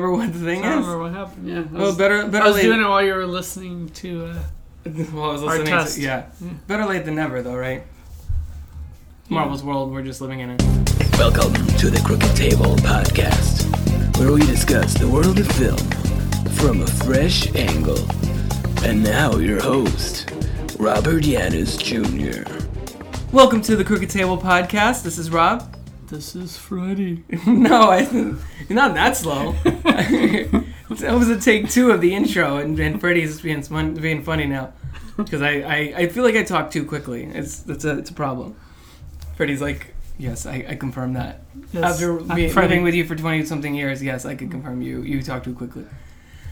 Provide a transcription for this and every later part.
remember what the thing I don't is? remember what happened. Yeah. I Well, was, better I was late. doing it while you were listening to. Uh, Well, I was Our listening test. to yeah. Yeah. Better late than never, though, right? Marvel's world, we're just living in it. Welcome to the Crooked Table Podcast, where we discuss the world of film from a fresh angle. And now, your host, Robert Yaniz Jr. Welcome to the Crooked Table podcast. This is Rob. This is Freddy. no, I, you're not that slow. that was a take two of the intro, and, and Freddy's being fun, being funny now because I, I, I feel like I talk too quickly. It's it's a it's a problem. Freddy's like, yes, I, I confirm that. Yes, After be, living with you for twenty something years, yes, I can confirm you you talk too quickly.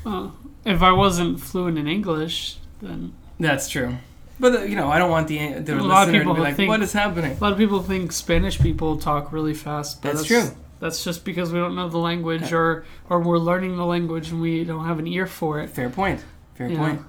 Well, if I wasn't fluent in English, then That's true. But uh, you know, I don't want the the A lot of listener to people be like, think- "What is happening?" a lot of people think Spanish people talk really fast. But That's true. That's just because we don't know the language, or or we're learning the language and we don't have an ear for it. Fair point. Fair Yeah. point.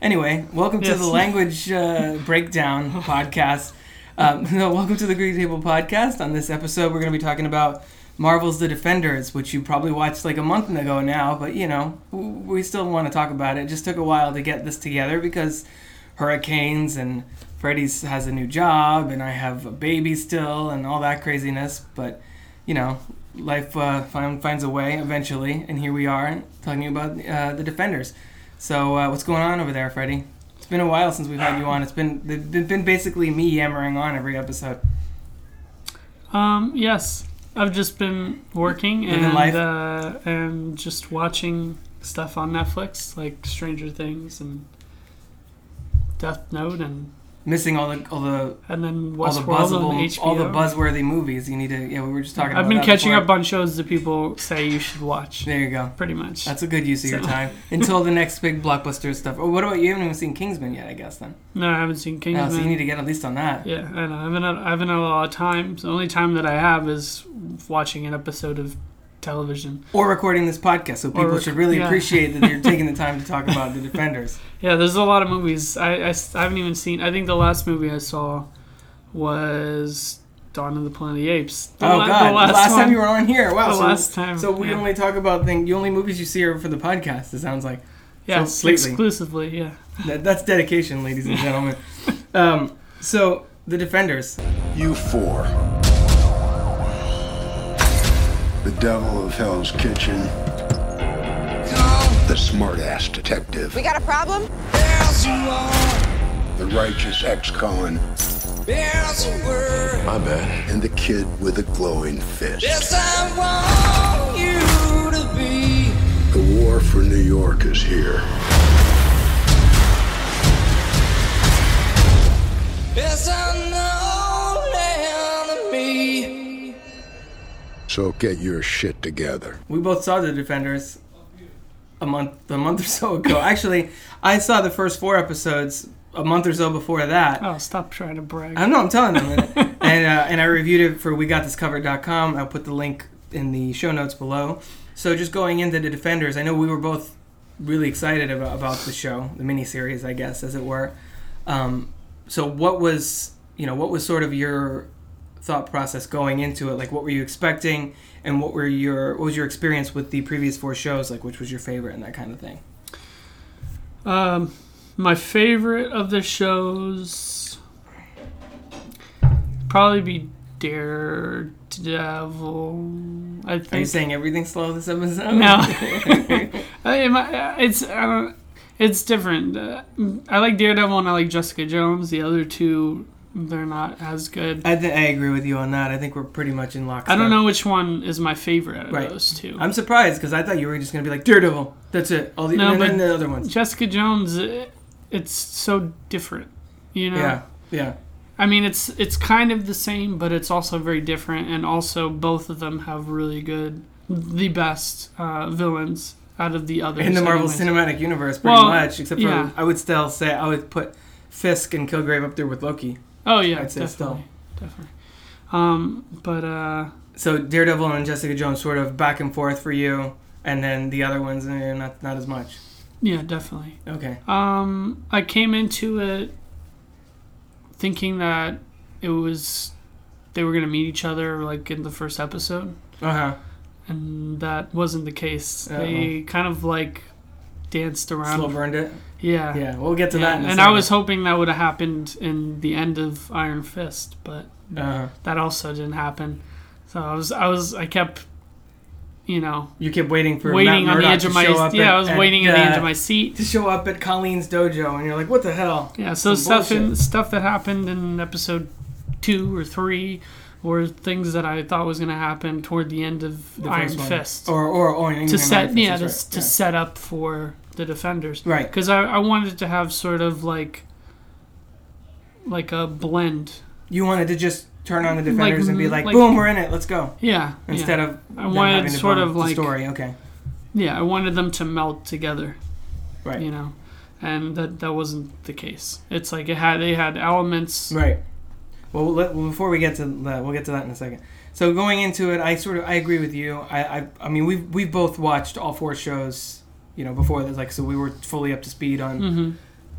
Anyway, welcome to the language uh, breakdown podcast. Um, no, welcome to the Crooked Table podcast. On this episode, we're going to be talking about Marvel's The Defenders, which you probably watched like a month ago now, but you know, we still want to talk about it. It just took a while to get this together because hurricanes and Freddy's has a new job and I have a baby still and all that craziness. But you know, life uh, find, finds a way eventually, and here we are talking about uh, the Defenders. So uh, what's going on over there, Freddie? It's been a while since we've had you on. It's been they've been, basically me yammering on every episode. Um, yes, I've just been working Living and life. uh, and just watching stuff on Netflix like Stranger Things and Death Note and Missing all the all the and then all the buzzable all the buzzworthy movies. You need to yeah. We were just talking. I've been catching before. up on shows that people say you should watch. There you go. Pretty much. That's a good use of your time until the next big blockbuster stuff. Oh, what about you? Haven't even seen Kingsman yet, I guess. Then, no, I haven't seen Kingsman. so you need to get at least on that. Yeah, I know. I haven't had, I haven't had a lot of time. The only time that I have is watching an episode of television. Or recording this podcast, so people rec- should really yeah. appreciate that you're taking the time to talk about the Defenders. Yeah, there's a lot of movies. I haven't even seen. I think the last movie I saw was Dawn of the Planet of the Apes. The oh la- God! the last, last time you were on here. Wow. the so, last time. so we yeah. only talk about things. The only movies you see are for the podcast. It sounds like. yes, so exclusively. Yeah. That, that's dedication, ladies and gentlemen. um, so the Defenders. You four. The devil of Hell's Kitchen. The smart-ass detective. We got a problem? The righteous ex-con. My bad. And the kid with a glowing fist. The war for New York is here. So get your shit together. We both saw the Defenders a month a month or so ago. Actually, I saw the first four episodes a month or so before that. Oh, stop trying to brag. I know I'm telling them, and and, uh, and I reviewed it for WeGotThisCovered.com. I'll put the link in the show notes below. So just going into the Defenders, I know we were both really excited about about the show, the miniseries, I guess, as it were. Um, so what was you know what was sort of your thought process going into it? Like, what were you expecting, and what were your what was your experience with the previous four shows? Like, which was your favorite and that kind of thing. Um, my favorite of the shows probably be Daredevil. I think. Are you saying everything slow this episode? No. It's I don't, it's different. Uh, I like Daredevil and I like Jessica Jones. The other two, they're not as good. I, th- I agree with you on that. I think we're pretty much in lockstep. I don't know which one is my favorite of Right. those two. I'm surprised because I thought you were just gonna be like Daredevil. That's it. All the No, and then the other ones. Jessica Jones, it, it's so different. You know. Yeah, yeah. I mean, it's it's kind of the same, but it's also very different, and also both of them have really good, the best uh, villains out of the others. In the Marvel anyways. Cinematic Universe, pretty Well, much. Except for yeah. I would still say I would put Fisk and Kilgrave up there with Loki. Oh yeah, I'd say definitely, definitely. Um, but uh, So Daredevil and Jessica Jones sort of back and forth for you, and then the other ones eh, not not as much. yeah, definitely. Okay. Um, I came into it thinking that it was they were gonna meet each other like in the first episode, Uh huh. and that wasn't the case. Uh-oh. They kind of like danced around. Slow burned it. Yeah. Yeah, we'll get to Yeah, that. In a and I was hoping that would have happened in the end of Iron Fist, but Uh, that also didn't happen. So I was, I was, I kept, you know, you kept waiting for waiting on the edge of my, yeah, at- I was at, waiting at the edge uh, of my seat. to show up at Colleen's dojo, and you're like, "What the hell?" Yeah, so Some stuff in stuff that happened in episode two or three, or things that I thought was going to happen toward the end of The Iron. Fist or or, or to set, yeah, to, that's to set up for the defenders. right. because I, I wanted to have sort of like like a blend You wanted to just turn on the defenders and be like, like- "Boom, we're in it. Let's go." yeah Instead yeah. of I wanted sort of the like- story. Okay, yeah I wanted them to melt together right, you know and that that wasn't the case it's like it had they had elements right. Well, let, well, before we get to that, we'll get to that in a second. So going into it, I sort of I agree with you. I I, I mean we've we've both watched all four shows, you know, before this, like so we were fully up to speed on hmm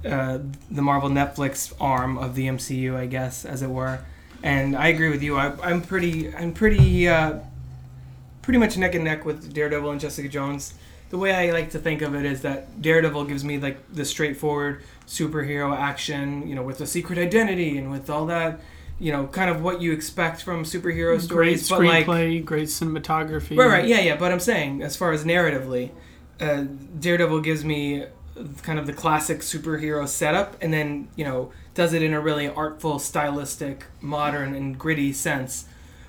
uh, the Marvel Netflix arm of the MCU, I guess, as it were. And I agree with you. I, I'm pretty, I'm pretty, uh, pretty much neck and neck with Daredevil and Jessica Jones. The way I like to think of it is that Daredevil gives me like the straightforward superhero action, you know, with a secret identity and with all that, you know, kind of what you expect from superhero great stories. But like, great cinematography Right, right, yeah, yeah. But I'm saying, as far as narratively, uh, Daredevil gives me kind of the classic superhero setup, and then you know does it in a really artful, stylistic, modern, and gritty sense.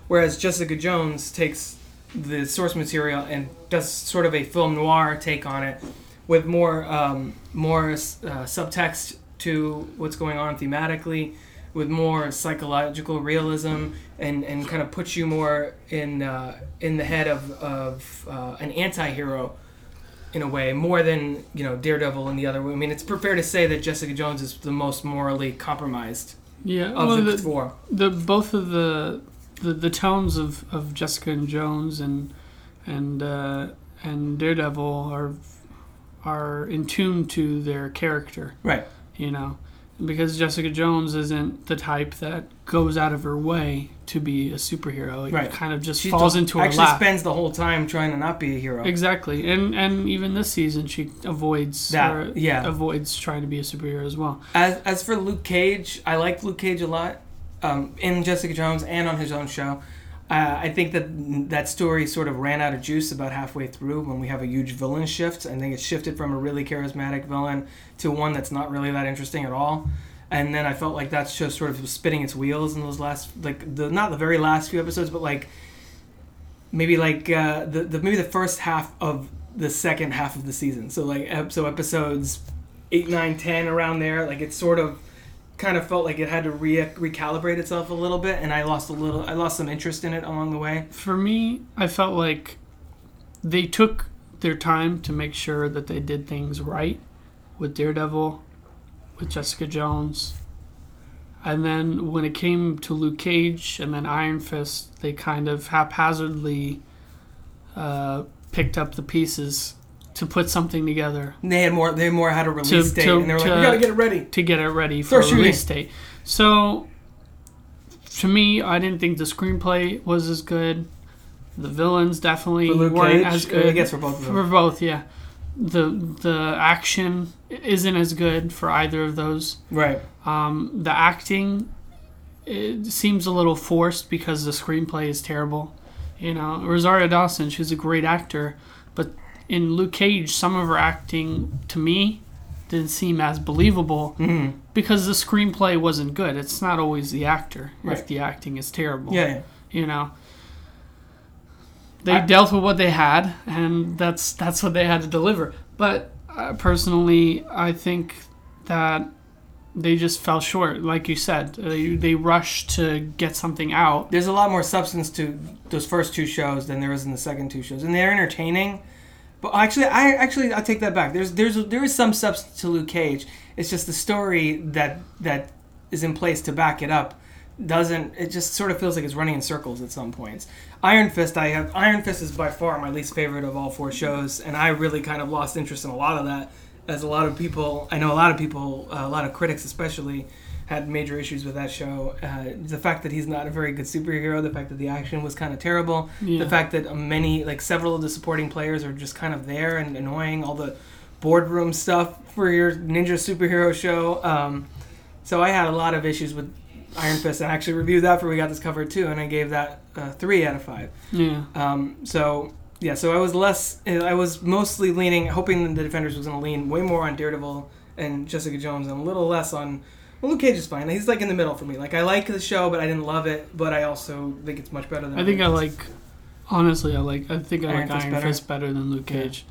Whereas Jessica Jones takes the source material and does sort of a film noir take on it, with more um, more uh, subtext to what's going on thematically, with more psychological realism, and, and kind of puts you more in uh, in the head of of uh, an anti-hero in a way more than you know Daredevil and the other. I mean, it's fair to say that Jessica Jones is the most morally compromised yeah of well, the, the, four. the both of the the, the tones of, of Jessica and Jones and and uh, and Daredevil are are in tune to their character, Right. you know, because Jessica Jones isn't the type that goes out of her way to be a superhero. It Right. kind of just She falls into her actually lap. spends the whole time trying to not be a hero. Exactly, and and even this season she avoids That, yeah. avoids trying to be a superhero as well. As as for Luke Cage, I like Luke Cage a lot um, in Jessica Jones and on his own show. Uh, I think that that story sort of ran out of juice about halfway through when we have a huge villain shift. I think it shifted from a really charismatic villain to one that's not really that interesting at all. And then I felt like that show sort of spinning its wheels in those last, like the not the very last few episodes, but like maybe like uh, the, the maybe the first half of the second half of the season. So like so episodes eight, nine, ten around there. Like it's sort of kind of felt like it had to re- recalibrate itself a little bit, and I lost a little. I lost some interest in it along the way. For me, I felt like they took their time to make sure that they did things right with Daredevil, with Jessica Jones. And then when it came to Luke Cage and then Iron Fist, they kind of haphazardly uh, picked up the pieces to put something together And they had more. They more had a release To- date, to- and they were like, "We gotta get it ready." to get it ready for a shooting. release date. So, to me, I didn't think the screenplay was as good. The villains definitely weren't Cage, as good. I guess for both of them. For both, yeah. The the action isn't as good for either of those. Right. Um, the acting it seems a little forced because the screenplay is terrible. You know, Rosario Dawson, she's a great actor, but in Luke Cage, some of her acting to me didn't seem as believable hmm because the screenplay wasn't good. It's not always the actor if the acting is terrible. Yeah, yeah. You know. They I- dealt with what they had, and that's that's what they had to deliver. But uh, personally, I think that they just fell short. Like you said, they they rushed to get something out. There's a lot more substance to those first two shows than there is in the second two shows, and they're entertaining. But actually, I actually I take that back. There's there's there is some substance to Luke Cage. It's just the story that that is in place to back it up doesn't. It just sort of feels like it's running in circles at some points. Iron Fist, I have Iron Fist is by far my least favorite of all four shows, and I really kind of lost interest in a lot of that. As a lot of people, I know a lot of people, uh, a lot of critics especially, had major issues with that show. Uh, the fact that he's not a very good superhero, the fact that the action was kind of terrible, Yeah. the fact that many, like several of the supporting players, are just kind of there and annoying. All the boardroom stuff for your ninja superhero show. Um, so I had a lot of issues with Iron Fist. I actually reviewed that for We Got This Covered too, and I gave that uh, three out of five. yeah. Um, so yeah, so I was less. I was mostly leaning, hoping that the defenders was going to lean way more on Daredevil and Jessica Jones, and a little less on. Well, Luke Cage is fine. He's like in the middle for me. Like I like the show, but I didn't love it. But I also think it's much better than. I think I like. Honestly, I like. I think I Iron like Fist Iron better? Fist better than Luke. Cage.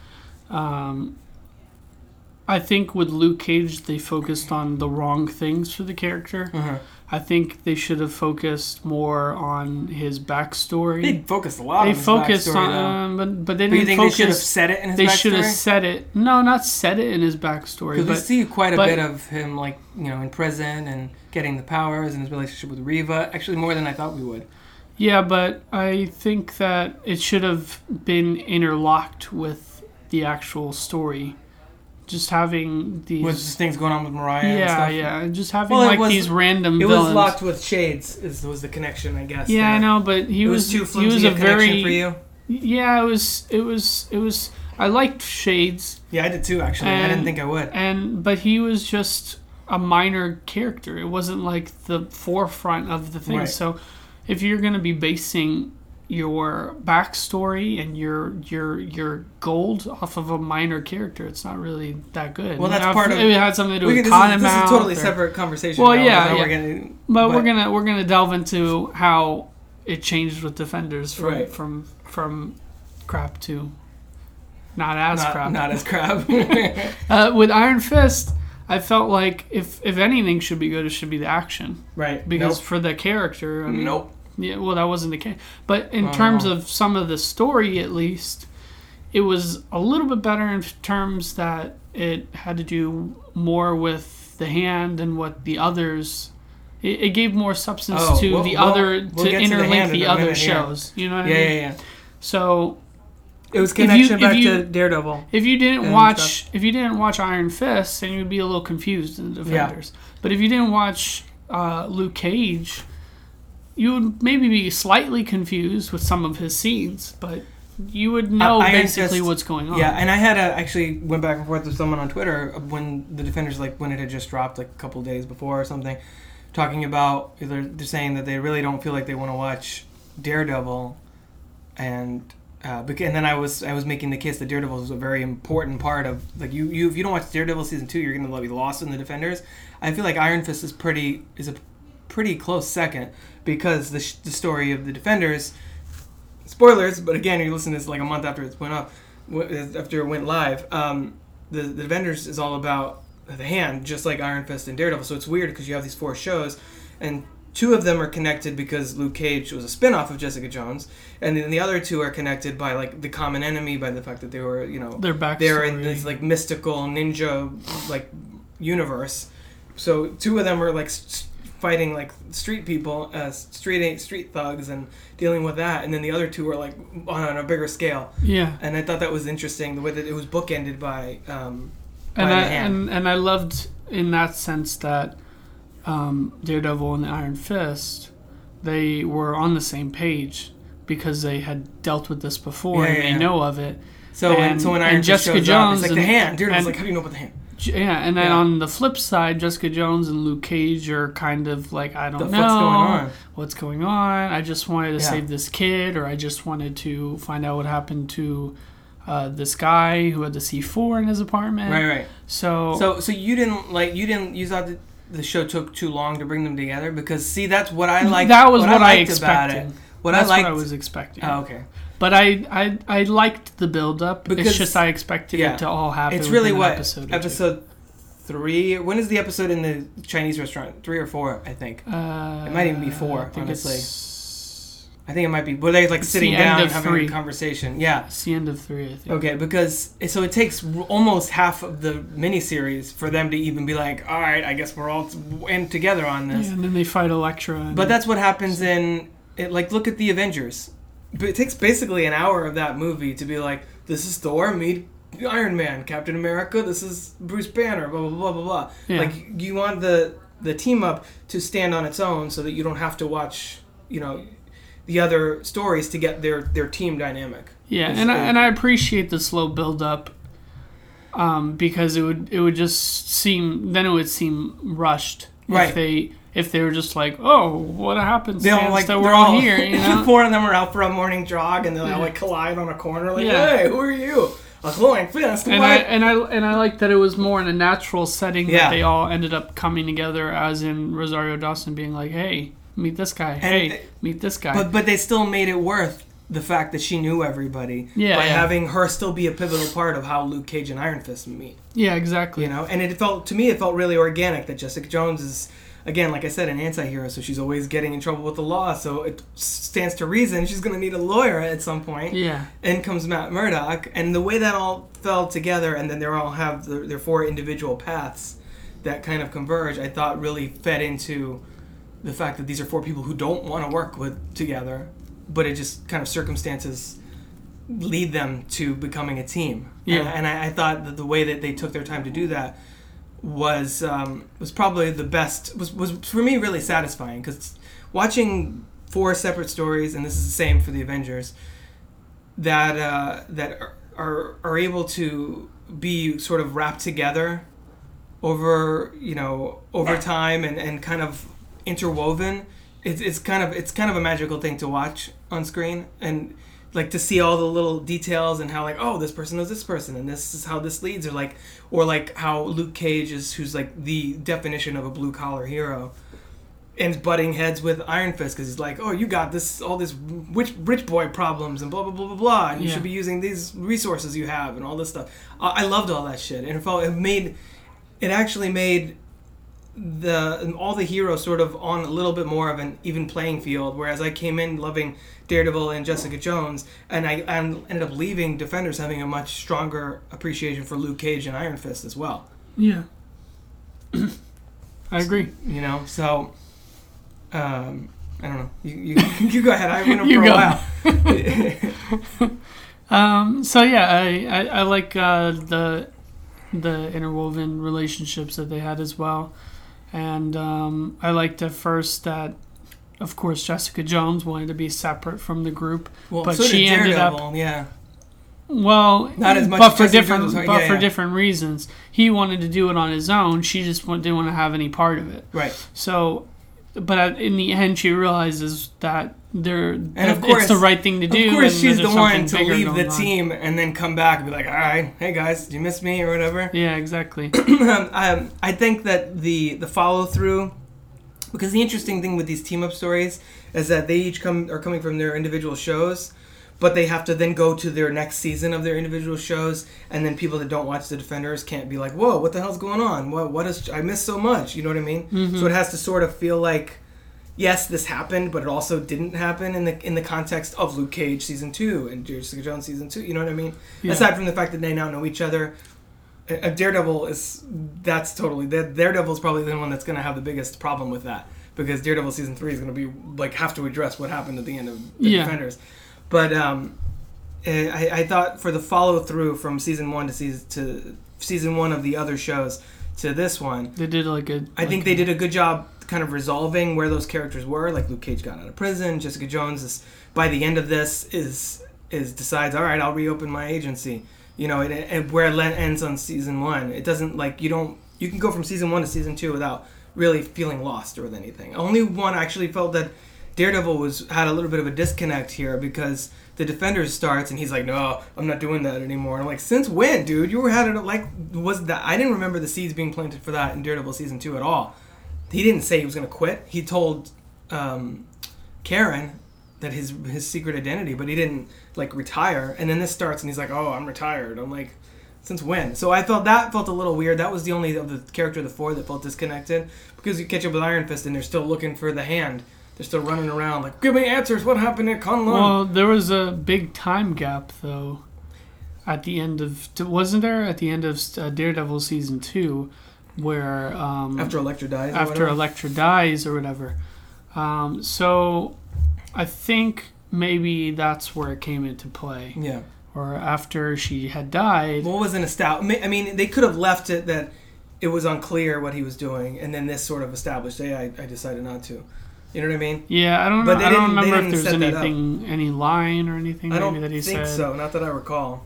Um, I think with Luke Cage, they focused on the wrong things for the character. Uh-huh. I think they should have focused more on his backstory. They focused a lot. They on his focused backstory, on, um, but but they But didn't think they should have focus. said it in his They should have backstory? said it. No, not said it in his backstory, Because we see quite a but- bit of him, like you know, in prison and getting the powers and his relationship with Reva. Actually, more than I thought we would. Yeah, but I think that it should have been interlocked with the actual story. Just having these. With things going on with Mariah. and yeah, yeah. Just having Well, like was- these random It villains. was locked with shades. Is was the connection, I guess. yeah, I know, but he was, was too he was a a very for you. yeah. It was it was it was. I liked Shades, Yeah, I did too. Actually, I didn't think I would. and but he was just a minor character. It wasn't like the forefront of the thing. Right. So, if you're going to be basing your backstory and your your your gold off of a minor character, it's not really that good. Well, that's Now, if part of- It had something to do with can, this, is, this is totally or- separate conversation. Well, yeah, yeah. We're getting, But, we're gonna we're gonna delve into how it changed with defenders from Right. from from crap to not as not, crap. not as crap. Uh, with Iron Fist, I felt like if if anything should be good, it should be the action right. because nope. for the character, I mean, nope. Yeah, well, that wasn't the case. But in Oh, terms of some of the story, at least, it was a little bit better in terms that it had to do more with the hand and what the others. It, it gave more substance Oh, to we'll- the we'll- other we'll to to the interlink the, other here. shows. You know what Yeah, I mean? yeah, yeah. So It was If you- connection if back you- to Daredevil. if you didn't watch if you didn't watch Iron Fist, then you'd be a little confused in the Yeah. Defenders. But if you didn't watch uh, Luke Cage, you would maybe be slightly confused with some of his scenes, but you would know Uh, basically Fist- what's going on. Yeah, and I had a, actually went back and forth with someone on Twitter when the Defenders, like when it had just dropped, like a couple days before or something, talking about they're, they're saying that they really don't feel like they want to watch Daredevil, and uh, bec- and then I was I was making the case that Daredevil was a very important part of like you you if you don't watch Daredevil season two, you're gonna be lost in the Defenders. I feel like Iron Fist is pretty is a pretty close second because the, sh- the story of the Defenders spoilers, but again, you listen to this like a month after it's went up, after it went live. Um, the the Defenders is all about the hand, just like Iron Fist and Daredevil. So it's weird because you have these four shows, and two of them are connected because Luke Cage was a spin-off of Jessica Jones, and then the other two are connected by like the common enemy by the fact that they were you know they're back they're in this like mystical ninja like universe. So two of them are like s- fighting like street people, uh, street street thugs, and dealing with that, and then the other two are like on a bigger scale. yeah. And I thought that was interesting the way that it was bookended by. Um, by and I and, and I loved in that sense that um, Daredevil and the Iron Fist they were on the same page because they had dealt with this before Yeah, and yeah, they yeah. know of it. so when, and- so when and Fist Jessica up, Jones it's like the hand. Daredevil's and- like, how do you know about the hand? Yeah, and then Yeah. on the flip side, Jessica Jones and Luke Cage are kind of like I don't The know fuck's going on? what's going on. I just wanted to Yeah. save this kid, or I just wanted to find out what happened to uh, this guy who had the C4 in his apartment. Right, right. So, So so you didn't like you didn't you thought that the show took too long to bring them together because see that's what I like. that was what, I, liked expected. about it. What That's I liked. what I was expecting. oh, okay. But I, I I liked the build up. Because- It's just I expected yeah. it to all happen. It's really what episode. episode three. When is the episode in the Chinese restaurant? Three or four, I think. Uh, It might even be four, I think honestly. I think it might be. Were they like sitting the down having three. a conversation? Yeah. it's the end of three. I think. Okay, because so it takes almost half of the miniseries for them to even be like, all right, I guess we're all in together on this. Yeah, and then they fight Elektra. But that's what happens in it. Like, look at the Avengers. But it takes basically an hour of that movie to be like, this is Thor, meet Iron Man, Captain America. This is Bruce Banner. Blah blah blah blah blah. Yeah. Like, you want the the team up to stand on its own, so that you don't have to watch, you know, the other stories to get their their team dynamic. Yeah, It's- and I, and I appreciate the slow build up, um, because it would it would just seem then it would seem rushed Right. if they if they were just like oh what happened They all like that we're all here you know four of them are out for a morning jog, and they Yeah. like collide on a corner. Like, Yeah. hey, who are you? A glowing fist. and I and I and I like that it was more in a natural setting Yeah. that they all ended up coming together as in Rosario Dawson being like hey meet this guy hey meet this guy But but they still made it worth the fact that she knew everybody Yeah, by yeah. having her still be a pivotal part of how Luke Cage and Iron Fist meet. yeah exactly You know, and it felt to me it felt really organic that Jessica Jones is again, like I said, an anti-hero, so she's always getting in trouble with the law. So it stands to reason she's going to need a lawyer at some point. yeah In comes Matt Murdock, and the way that all fell together, and then they all have their, their four individual paths that kind of converge. I thought really fed into the fact that these are four people who don't want to work with together, but it just kind of circumstances lead them to becoming a team. Yeah. And, and I, I thought that the way that they took their time to do that was um, was probably the best. Was was for me really satisfying because watching four separate stories, and this is the same for the Avengers, that uh, that are, are are able to be sort of wrapped together over you know over time and, and kind of interwoven it's, it's kind of it's kind of a magical thing to watch on screen and like to see all the little details and how like oh this person knows this person and this is how this leads or like or like how Luke Cage is who's like the definition of a blue collar hero and butting heads with Iron Fist because he's like, "Oh, you got this, all this rich, rich boy problems, and blah blah blah blah blah, and you Yeah. should be using these resources you have, and all this stuff." I, I loved all that shit, and it felt it made, it actually made the all the heroes sort of on a little bit more of an even playing field. Whereas I came in loving Daredevil and Jessica Jones, and I and ended up leaving Defenders having a much stronger appreciation for Luke Cage and Iron Fist as well. yeah I agree You know, so um, I don't know. You, you, you go ahead. I went for a while. Um, so yeah, I, I, I like uh, the the interwoven relationships that they had as well, and um, I liked at first that, of course, Jessica Jones wanted to be separate from the group, Well, but so she ended up yeah. well, Not as much but for different was- but yeah, for yeah. different reasons. He wanted to do it on his own. She just didn't want to have any part of it. Right. So, but in the end, she realizes that they're that course- it's the right thing to do. Of course, and she's the one to leave the on. team and then come back and be like, "All right, hey guys, did you miss me or whatever?" Yeah, exactly. um, I think that the the follow through, because the interesting thing with these team up stories is that they each come are coming from their individual shows, but they have to then go to their next season of their individual shows, and then people that don't watch the Defenders can't be like, "Whoa, what the hell's going on? What what is I missed so much?" You know what I mean? Mm-hmm. So it has to sort of feel like. Yes, this happened, but it also didn't happen in the in the context of Luke Cage season two and Jessica Jones season two. You know what I mean? Yeah. Aside from the fact that they now know each other, a Daredevil is that's totally that Daredevil is probably the one that's going to have the biggest problem with that because Daredevil season three is going to be like have to address what happened at the end of the Yeah. Defenders. But um, eh, I, I thought for the follow through from season one to season to season one of the other shows to this one, They did like a. I think they did a good job kind of resolving where those characters were. Like Luke Cage got out of prison. Jessica Jones is by the end of this is is decides, all right, I'll reopen my agency. You know, and, and where it ends on season one, it doesn't like you don't you can go from season one to season two without really feeling lost or with anything. Only one actually felt that Daredevil was had a little bit of a disconnect here because the Defenders starts and he's like, no, I'm not doing that anymore. And I'm like, since when, dude? You were had it like was that? I didn't remember the seeds being planted for that in Daredevil season two at all. He didn't say he was gonna quit. He told um, Karen that his his secret identity, but he didn't like retire. And then this starts and he's like, oh, I'm retired. I'm like. Since when? So I felt that felt a little weird. That was the only of the character of the four that felt disconnected because you catch up with Iron Fist and they're still looking for the hand. They're still running around like, give me answers. What happened at Kunlun? Well, there was a big time gap though. At the end of wasn't there at the end of uh, Daredevil season two, where um, after Elektra dies. or after. Elektra dies or whatever. Um, so I think maybe that's where it came into play. yeah. Or after she had died. What was an established? I mean, they could have left it that it was unclear what he was doing, and then this sort of established. Hey, I, I decided not to. You know what I mean? Yeah, I don't But know. I don't remember if there's set that up. anything, any line or anything I don't that he think said so. Not that I recall.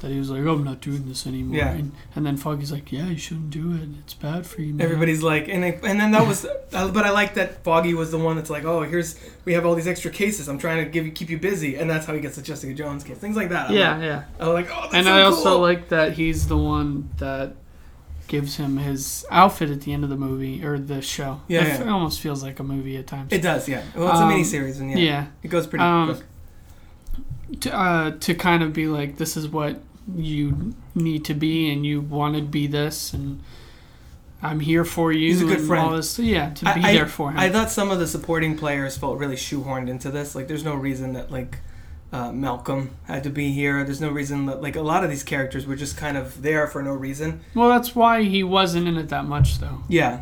that he was like, "Oh, I'm not doing this anymore." Yeah. And, and then Foggy's like, "Yeah, you shouldn't do it. It's bad for you." Man. Everybody's like, and they, and then that was, uh, but I like that Foggy was the one that's like, oh, here's we have all these extra cases. I'm trying to give you keep you busy, and that's how he gets the Jessica Jones case. Things like that. I'm Yeah, like, yeah. I was like, oh, that's And so I also like that he's the one that gives him his outfit at the end of the movie or the show. Yeah, it, yeah. almost feels like a movie at times. It does, yeah. Well, it's a Um, mini series, and yeah, yeah. it goes pretty Um, quick. to, uh, to kind of be like, this is what you need to be, and you want to be this, and I'm here for you. He's a good friend. This, yeah, to I- be I- there for him. I thought some of the supporting players felt really shoehorned into this. Like, there's no reason that like uh, Malcolm had to be here. There's no reason that like a lot of these characters were just kind of there for no reason. well, that's why he wasn't in it that much, though. Yeah.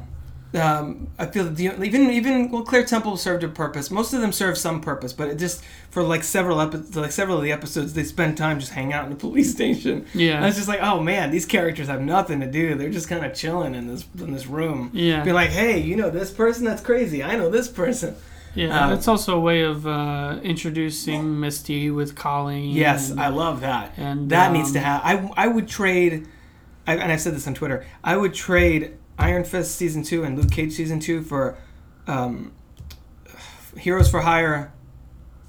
Um, I feel that the, even even well, Claire Temple served a purpose. Most of them serve some purpose, but it just for like several epi- like several of the episodes, they spend time just hanging out in the police station. Yeah. And it's just like, oh man, these characters have nothing to do. They're just kind of chilling in this in this room. Yeah. Be like, hey, you know this person? That's crazy. I know this person. Yeah, Um, that's also a way of uh, introducing Misty with Colleen. Yes, and- I love that. and, that needs to um, have. I I would trade, I, and I've said this on Twitter. I would trade Iron Fist season two and Luke Cage season two for um, Heroes for Hire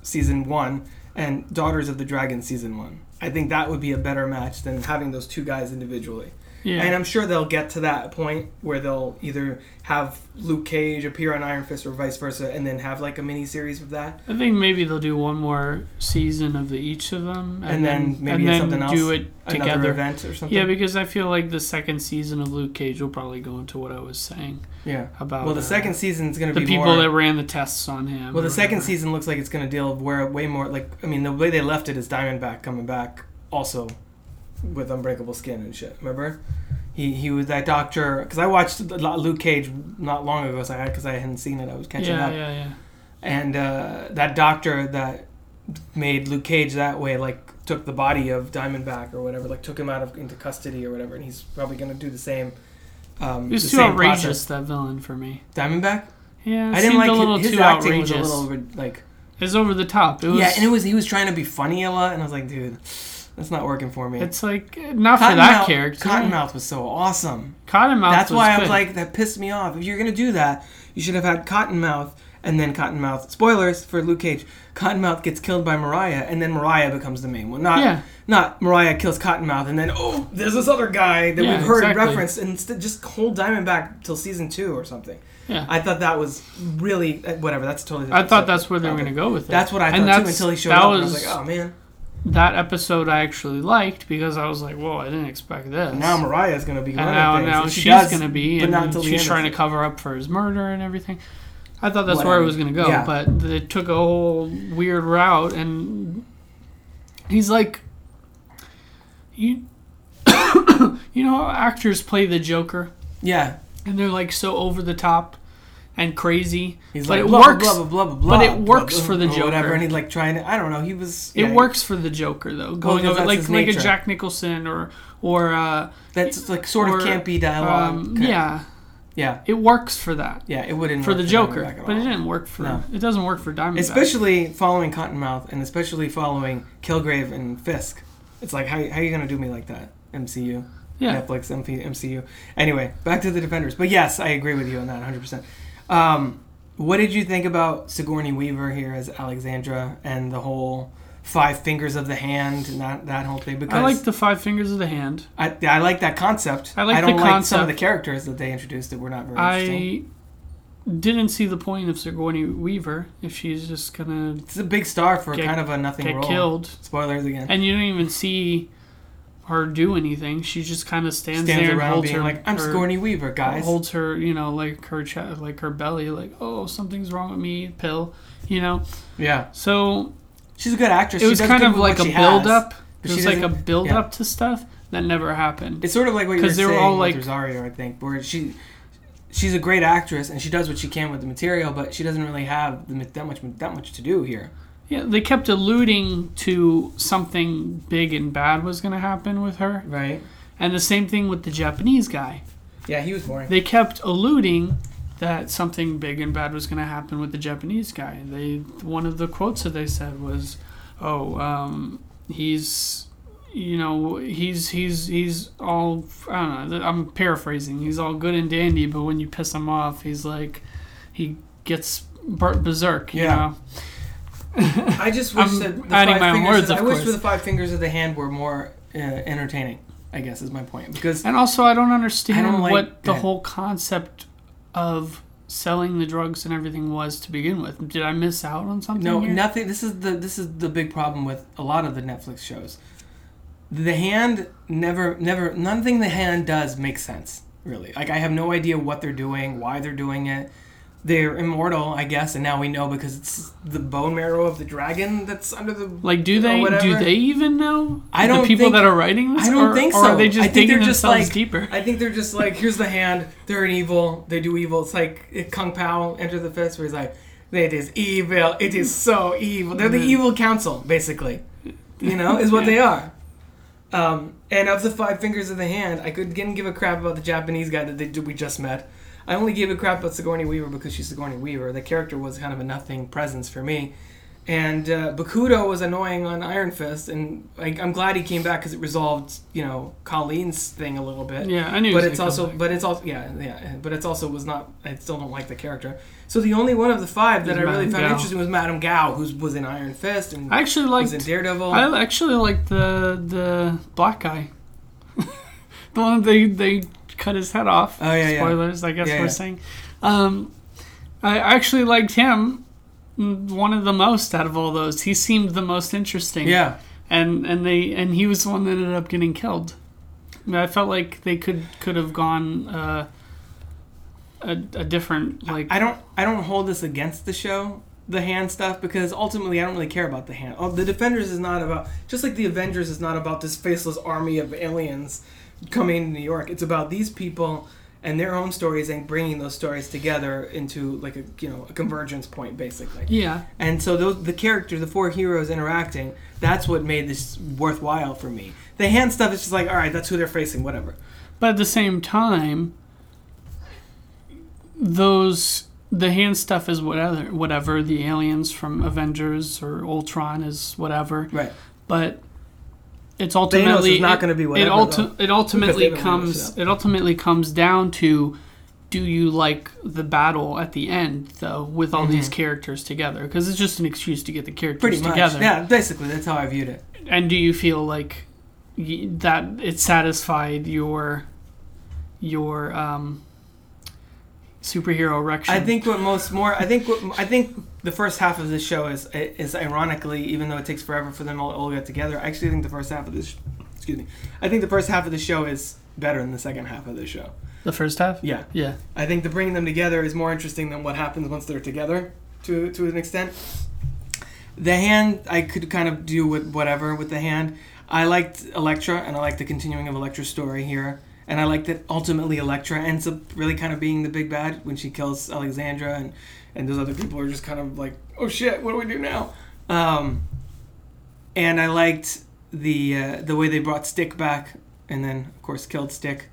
season one and Daughters of the Dragon season one. I think that would be a better match than having those two guys individually. Yeah. And I'm sure they'll get to that point where they'll either have Luke Cage appear on Iron Fist or vice versa, and then have like a mini series of that. I think maybe they'll do one more season of the each of them, And then maybe and then something else, do it Another together. event or something. Yeah, because I feel like the second season of Luke Cage will probably go into what I was saying yeah. about. Well, the uh, second is going to be the people more. that ran the tests on him. well, the second whatever. season looks like it's going to deal with where way more like I mean the way they left it is Diamondback coming back also with unbreakable skin and shit. Remember? He, he was that doctor because I watched Luke Cage not long ago because I because I hadn't seen it I was catching Yeah, up yeah, yeah. yeah. and uh, that doctor that made Luke Cage that way like took the body of Diamondback or whatever like took him out of into custody or whatever and he's probably going to do the same. Um, It was the too same outrageous process. that villain for me. Diamondback. Yeah, I didn't like a little his, his too acting outrageous. was a little over- like It was over the top. It was. yeah, and it was he was trying to be funny a lot, and I was like, dude, that's not working for me. It's like not for that character. Cottonmouth was so awesome. Cottonmouth. That's was why I good. was like, that pissed me off. If you're gonna do that, you should have had Cottonmouth and then Cottonmouth. Spoilers for Luke Cage. Cottonmouth gets killed by Mariah, and then Mariah becomes the main one. Not Yeah. not Mariah kills Cottonmouth, and then oh, there's this other guy that Yeah, we've heard exactly. referenced, and instead just hold Diamondback till season two or something. Yeah. I thought that was really uh, whatever. That's totally. I thought that's where they were going to go with it. That's what I thought too until he showed that up. and I Was, was like, oh man. That episode I actually liked because I was like, whoa, I didn't expect this. Now Mariah's gonna be and now, things, now and she's does, to be, but and not until she's trying to cover up for his murder and everything. I thought that's where it was going to go, Yeah. but they took a whole weird route, and he's like, you, you know, how actors play the Joker, Yeah, and they're like so over the top and crazy, he's but like it blah, works. blah blah blah blah blah. but it works blah, for the or Whatever, Joker. and he's like trying to. I don't know. He was. It works for the Joker though, going because over like like a. Jack Nicholson or or uh, That's like sort or, of campy dialogue. um, yeah, yeah, it works for that yeah. It wouldn't for work the Joker, but it didn't work for No. it doesn't work for Diamondback. Especially following Cottonmouth, and especially following Kilgrave and Fisk. It's like how how are you gonna do me like that? MCU. yeah, Netflix, MCU. Anyway, back to the Defenders. But yes, I agree with you on that 100%. Um, what did you think about Sigourney Weaver here as Alexandra and the whole five fingers of the hand and that, that whole thing? Because I like the five fingers of the hand. I, I like that concept. I like I don't the like some of the characters that they introduced that were not very interesting. I didn't see the point of Sigourney Weaver if she's just gonna It's a big star for Get- kind of a nothing get role. killed, Spoilers again. and you don't even see her do anything. She just kind of stands, Stands there and around holds being her like, I'm her, Sigourney Weaver, guys. holds her, you know, like her chest, like her belly, like oh something's wrong with me, pill, you know. yeah. So She's a good actress. it was kind of like a she has. build up. It was like a build yeah. up to stuff that never happened. It's sort of like what you were 'Cause they were saying all with like- Rosario, I think, where she she's a great actress and she does what she can with the material, but she doesn't really have the, that much that much to do here. Yeah, they kept alluding to something big and bad was going to happen with her, Right. and the same thing with the Japanese guy. Yeah, he was boring. they kept alluding that something big and bad was going to happen with the Japanese guy. They one of the quotes that they said was, "Oh, um, he's." You know, he's he's he's all I don't know. I'm paraphrasing. He's all good and dandy, but when you piss him off, he's like, he gets berserk. You Yeah. know? I just wish I'm that the adding five my own fingers. words, I of wish course. the five fingers of the hand were more uh, entertaining. I guess is my point because And also, I don't understand I don't like what the that. whole concept of selling the drugs and everything was to begin with. Did I miss out on something? no, here? nothing. This is the this is the big problem with a lot of the Netflix shows. The hand never never nothing the hand does makes sense really. Like I have no idea what they're doing, why they're doing it. They're immortal, I guess, and now we know because it's the bone marrow of the dragon that's under the. Like, do or they do they even know? I don't the people think- that are writing this. I don't or, think Or so. are they just I think they're just like deeper? I think they're just like, here's the hand. They're an evil. They do evil. It's like Kung Pow enter the fist, where he's like, it is evil. It is so evil. They're the Mhm. evil council, basically. You know, is what they are. Um, and of the five fingers of the hand, I could didn't give a crap about the Japanese guy that they, we just met. I only gave a crap about Sigourney Weaver because she's Sigourney Weaver. The character was kind of a nothing presence for me. And uh, Bakuto was annoying on Iron Fist, and like, I'm glad he came back because it resolved, you know, Colleen's thing a little bit. yeah, I knew. But it's also, back. but it's also, yeah, yeah. But it's also was not. I still don't like the character. So the only one of the five that I really Madame found Gao. interesting was Madame Gao, who was in Iron Fist and I actually was liked. in Daredevil. I actually liked the the black guy. the one they they cut his head off. Oh, yeah, yeah. Spoilers, I guess Yeah, we're yeah. saying. Um, I actually liked him mm, one of the most out of all those. He seemed the most interesting. yeah, and and they and he was the one that ended up getting killed. I, mean, I felt like they could could have gone uh, a a different like. I don't I don't hold this against the show, the hand stuff, because ultimately I don't really care about the hand. Oh, the Defenders is not about just like the Avengers is not about this faceless army of aliens coming to New York. It's about these people and their own stories and bringing those stories together into like a you know a convergence point basically. yeah, And so those the characters, the four heroes interacting, that's what made this worthwhile for me. The hand stuff is just like, all right, that's who they're facing, whatever. but at the same time, those the hand stuff is whatever whatever the aliens from Avengers or Ultron is whatever, Right. but. It's ultimately not gonna be It, whatever, ulti- it ultimately comes. It ultimately comes down to do you like the battle at the end though with all these characters together because it's just an excuse to get the characters Mm-hmm. Pretty much. together Yeah, basically, that's how I viewed it. and do you feel like y- that it satisfied your your um superhero erection I think what most more I think what I think the first half of this show is is ironically even though it takes forever for them all, all to get together. I actually think the first half of this excuse me. I think the first half of the show is better than the second half of the show. the first half Yeah. yeah I think the bringing them together is more interesting than what happens once they're together to to an extent. The hand I could kind of do with whatever with the hand. I liked Elektra and I like the continuing of Elektra's story here. And I like that ultimately Elektra ends up really kind of being the big bad when she kills Alexandra and, and those other people are just kind of like, oh shit, what do we do now? Um, and I liked the uh, the way they brought Stick back and then of course killed Stick.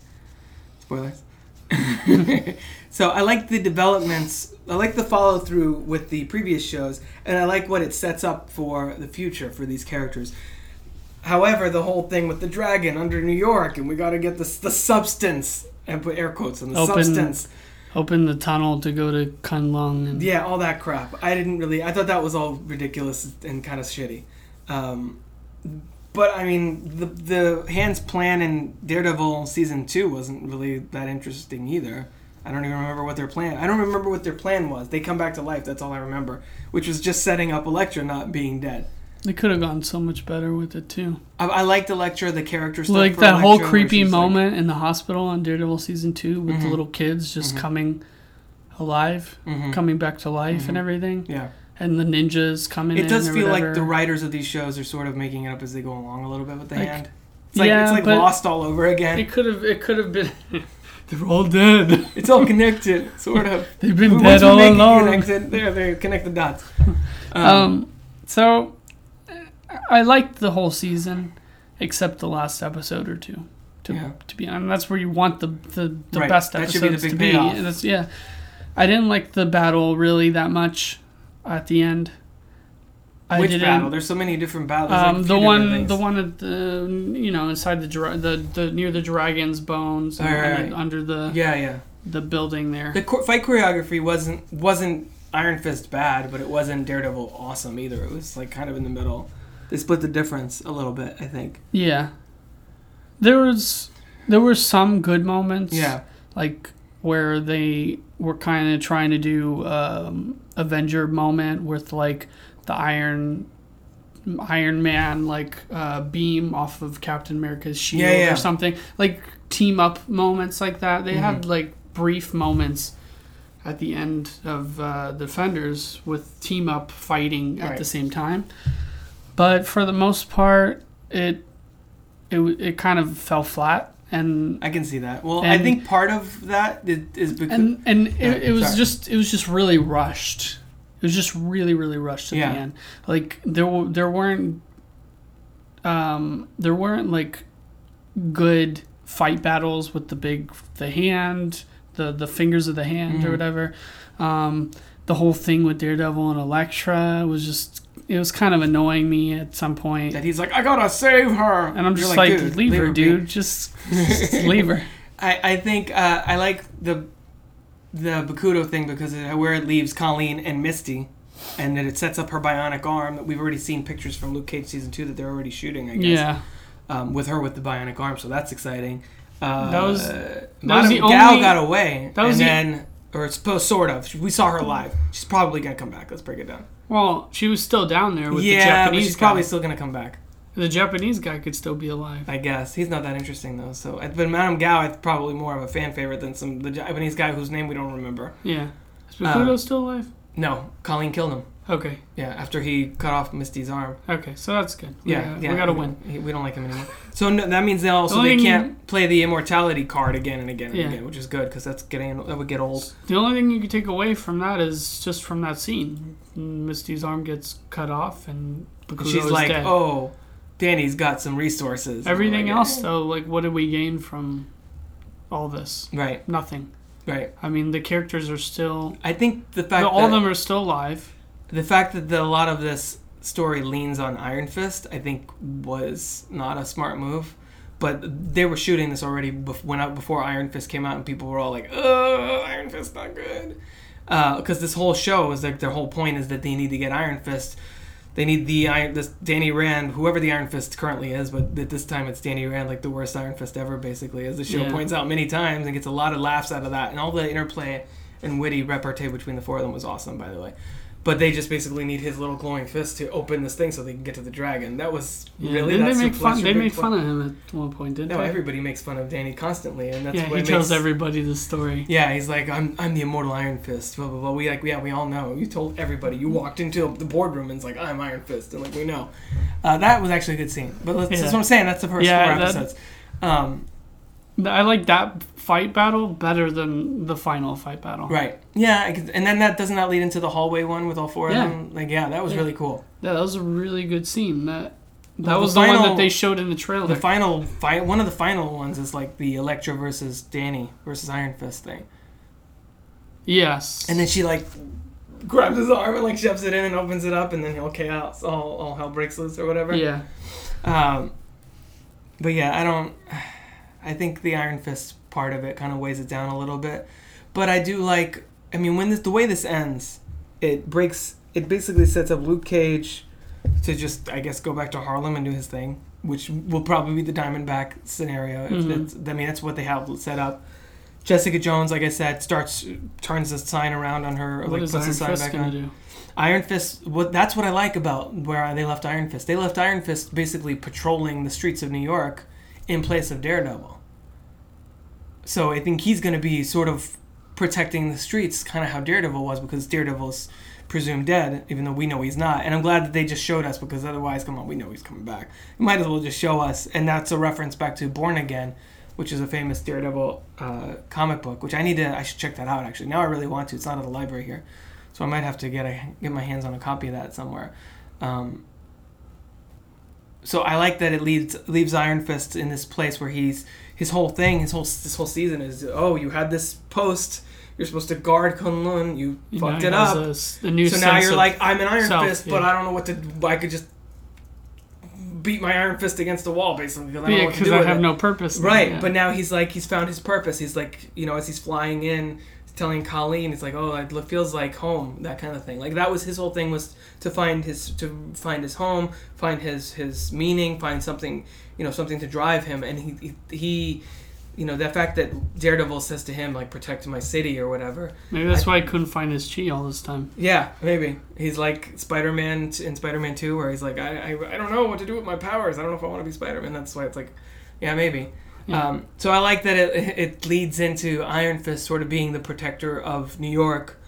Spoilers. so I like the developments. I like the follow through with the previous shows, and I like what it sets up for the future for these characters. However, the whole thing with the dragon under New York, and we got to get the the substance, and put air quotes on the Open- substance. Open the tunnel to go to Kunlun and Yeah, all that crap. I didn't really. I thought that was all ridiculous and kind of shitty. Um, but I mean, the the Hand's plan in Daredevil season two wasn't really that interesting either. I don't even remember what their plan. I don't remember what their plan was. They come back to life. That's all I remember, which was just setting up Elektra not being dead. They could have gone so much better with it too I, I liked Elektra, the character stuff. like that whole creepy she's like- moment in the hospital on Daredevil season 2 with the Mhm. little kids just Mhm. coming alive Mhm. coming back to life and Mhm. everything Yeah, and the ninjas coming in it does feel like the writers of these shows are sort of making it up as they go along a little bit with the Like, hand. It's like yeah, it's like lost all over again. It could have. It could have been. They're all dead. It's all connected, sort of. They've been Once dead all along. Connected, there, there, connect the dots. Um, Um, so I liked the whole season, except the last episode or two. To, Yeah. to be and that's where you want the the, the Right. best That should be the episodes big to be. payoff. That's, yeah, I didn't like the battle really that much at the end. I Which battle? There's so many different battles. There's like Um, the one, the one at the you know inside the the the near the dragon's bones and Right, right, under, the Yeah, yeah. the building there. The fight choreography wasn't wasn't Iron Fist bad, but it wasn't Daredevil awesome either. It was like kind of in the middle. They split the difference a little bit, I think. Yeah, there was there were some good moments. Yeah. like where they were kind of trying to do um, Avenger moment with like the Iron Iron Man like uh, beam off of Captain America's shield Yeah, yeah. or something like team up moments like that. They had Mm-hmm. like brief moments at the end of uh, Defenders with team up fighting at the same time, but for the most part, it it it kind of fell flat and I can see that. Well, I think part of that is, is because and and Yeah, it, it was just it was just really rushed. It was just really really rushed at Yeah. the end. Like there there weren't um there weren't like good fight battles with the big the hand the the fingers of the hand or Mhm. whatever. Um, the whole thing with Daredevil and Elektra was just it was kind of annoying me at some point. that he's like, I gotta save her, And I'm just like, "Dude, leave, her, be." dude. Just, just leave her. I, I think uh, I like the the Bakuto thing because it, where it leaves Colleen and Misty, and that it sets up her bionic arm. That we've already seen pictures from Luke Cage season two that they're already shooting. I guess. Yeah. Um, with her with the bionic arm, so that's exciting. Uh, That was- that was the Gal only- got away, that was and the- then or it's supposed sort of. We saw her live. She's probably gonna come back. Let's break it down. Well, she was still down there with the yeah, but Japanese she's guy. probably still gonna come back. the Japanese guy could still be alive. I guess he's not that interesting though. So, but Madame Gao, is probably more of a fan favorite than some the Japanese guy whose name we don't remember. Yeah. Is Bakuto Uh, still alive? No, Colleen killed him. Okay. Yeah, after he cut off Misty's arm. Okay. So that's good. We Yeah, got- yeah, We got to win. We don't like him anymore. So no, that means they also The they can't play the immortality card again and again and Yeah. again, which is good because that's getting that would get old. The only thing you can take away from that is just from that scene. Misty's arm gets cut off and She's like, dead. oh, Danny's got some resources. Everything like, else, though, like, what did we gain from all this? Right, Nothing. right. I mean, the characters are still. I think the fact that all of them are still alive. The fact that the, a lot of this story leans on Iron Fist, I think, was not a smart move. But they were shooting this already bef- when out before Iron Fist came out, and people were all like, "Oh, Iron Fist not good," uh, because this whole show is like their whole point is that they need to get Iron Fist. They need the Iron this Danny Rand, whoever the Iron Fist currently is, but at this time it's Danny Rand, like the worst Iron Fist ever, basically, as the show Yeah. points out many times, and gets a lot of laughs out of that, and all the interplay and witty repartee between the four of them was awesome, by the way. But they just basically need his little glowing fist to open this thing so they can get to the dragon. That was Yeah, really that's they make fun? They made fun of him at one point, didn't No, they? everybody makes fun of Danny constantly, and that's yeah, he it tells everybody the story. Yeah, he's like, I'm, I'm the immortal Iron Fist. Blah blah blah. We like, yeah, we all know. You told everybody. You walked into the boardroom and it's like, I'm Iron Fist, and like we know. Uh, that was actually a good scene. But let's, Yeah. that's what I'm saying. That's the first Yeah, four that- episodes. Um, I like that fight battle better than the final fight battle. right. Yeah, and then that doesn't that lead into the hallway one with all four Yeah. of them? Like, yeah, that was Yeah. really cool. Yeah, that was a really good scene. That that Well, the was the, one that they showed in the trailer. The final fight, one of the final ones is like the Elektra versus Danny versus Iron Fist thing. yes. And then she like grabs his arm and like shoves it in and opens it up, and then he'll chaos, all, all hell breaks loose or whatever. yeah, Um, but yeah, I don't. I think the Iron Fist part of it kind of weighs it down a little bit. But I do like. I mean, when this the way this ends, it breaks. It basically sets up Luke Cage to just, I guess, go back to Harlem and do his thing, which will probably be the Diamondback scenario. It's- Mhm. it's- I mean, that's what they have set up. Jessica Jones, like I said, starts turns the sign around on her, what like is puts Iron the sign Fist back on. do? Iron Fist. What that's what I like about where they left Iron Fist. They left Iron Fist basically patrolling the streets of New York in place of Daredevil. So I think he's going to be sort of protecting the streets, kind of how Daredevil was, because Daredevil's presumed dead, even though we know he's not. And I'm glad that they just showed us, because otherwise, come on, we know he's coming back. You might as well just show us, and that's a reference back to Born Again, which is a famous Daredevil uh, comic book, which I need to. I should check that out actually. Now I really want to. It's not at the library here. So I might have to get a get my hands on a copy of that somewhere. Um, so I like that it leaves leaves Iron Fist in this place where he's his whole thing, his whole this whole season is oh you had this post, you're supposed to guard Kunlun, you You fucked it up. a s- a new so now you're like I'm an Iron self, Fist, but. I don't know what to. I could just beat my Iron Fist against the wall basically because I yeah, because I have it. no purpose. Right, yeah. but now he's like he's found his purpose. He's like you know as he's flying in, telling Colleen, it's like oh it feels like home, that kind of thing. Like that was his whole thing was to find his to find his home, find his his meaning, find something you know something to drive him, and he he. he you know the fact that Daredevil says to him like protect my city or whatever. maybe that's why I couldn't find his chi all this time. Yeah, maybe he's like Spider-Man t- in Spider-Man Two, where he's like, I, I, I don't know what to do with my powers. I don't know if I want to be Spider-Man. That's why it's like, yeah, maybe. Yeah. Um, so I like that it, it leads into Iron Fist sort of being the protector of New York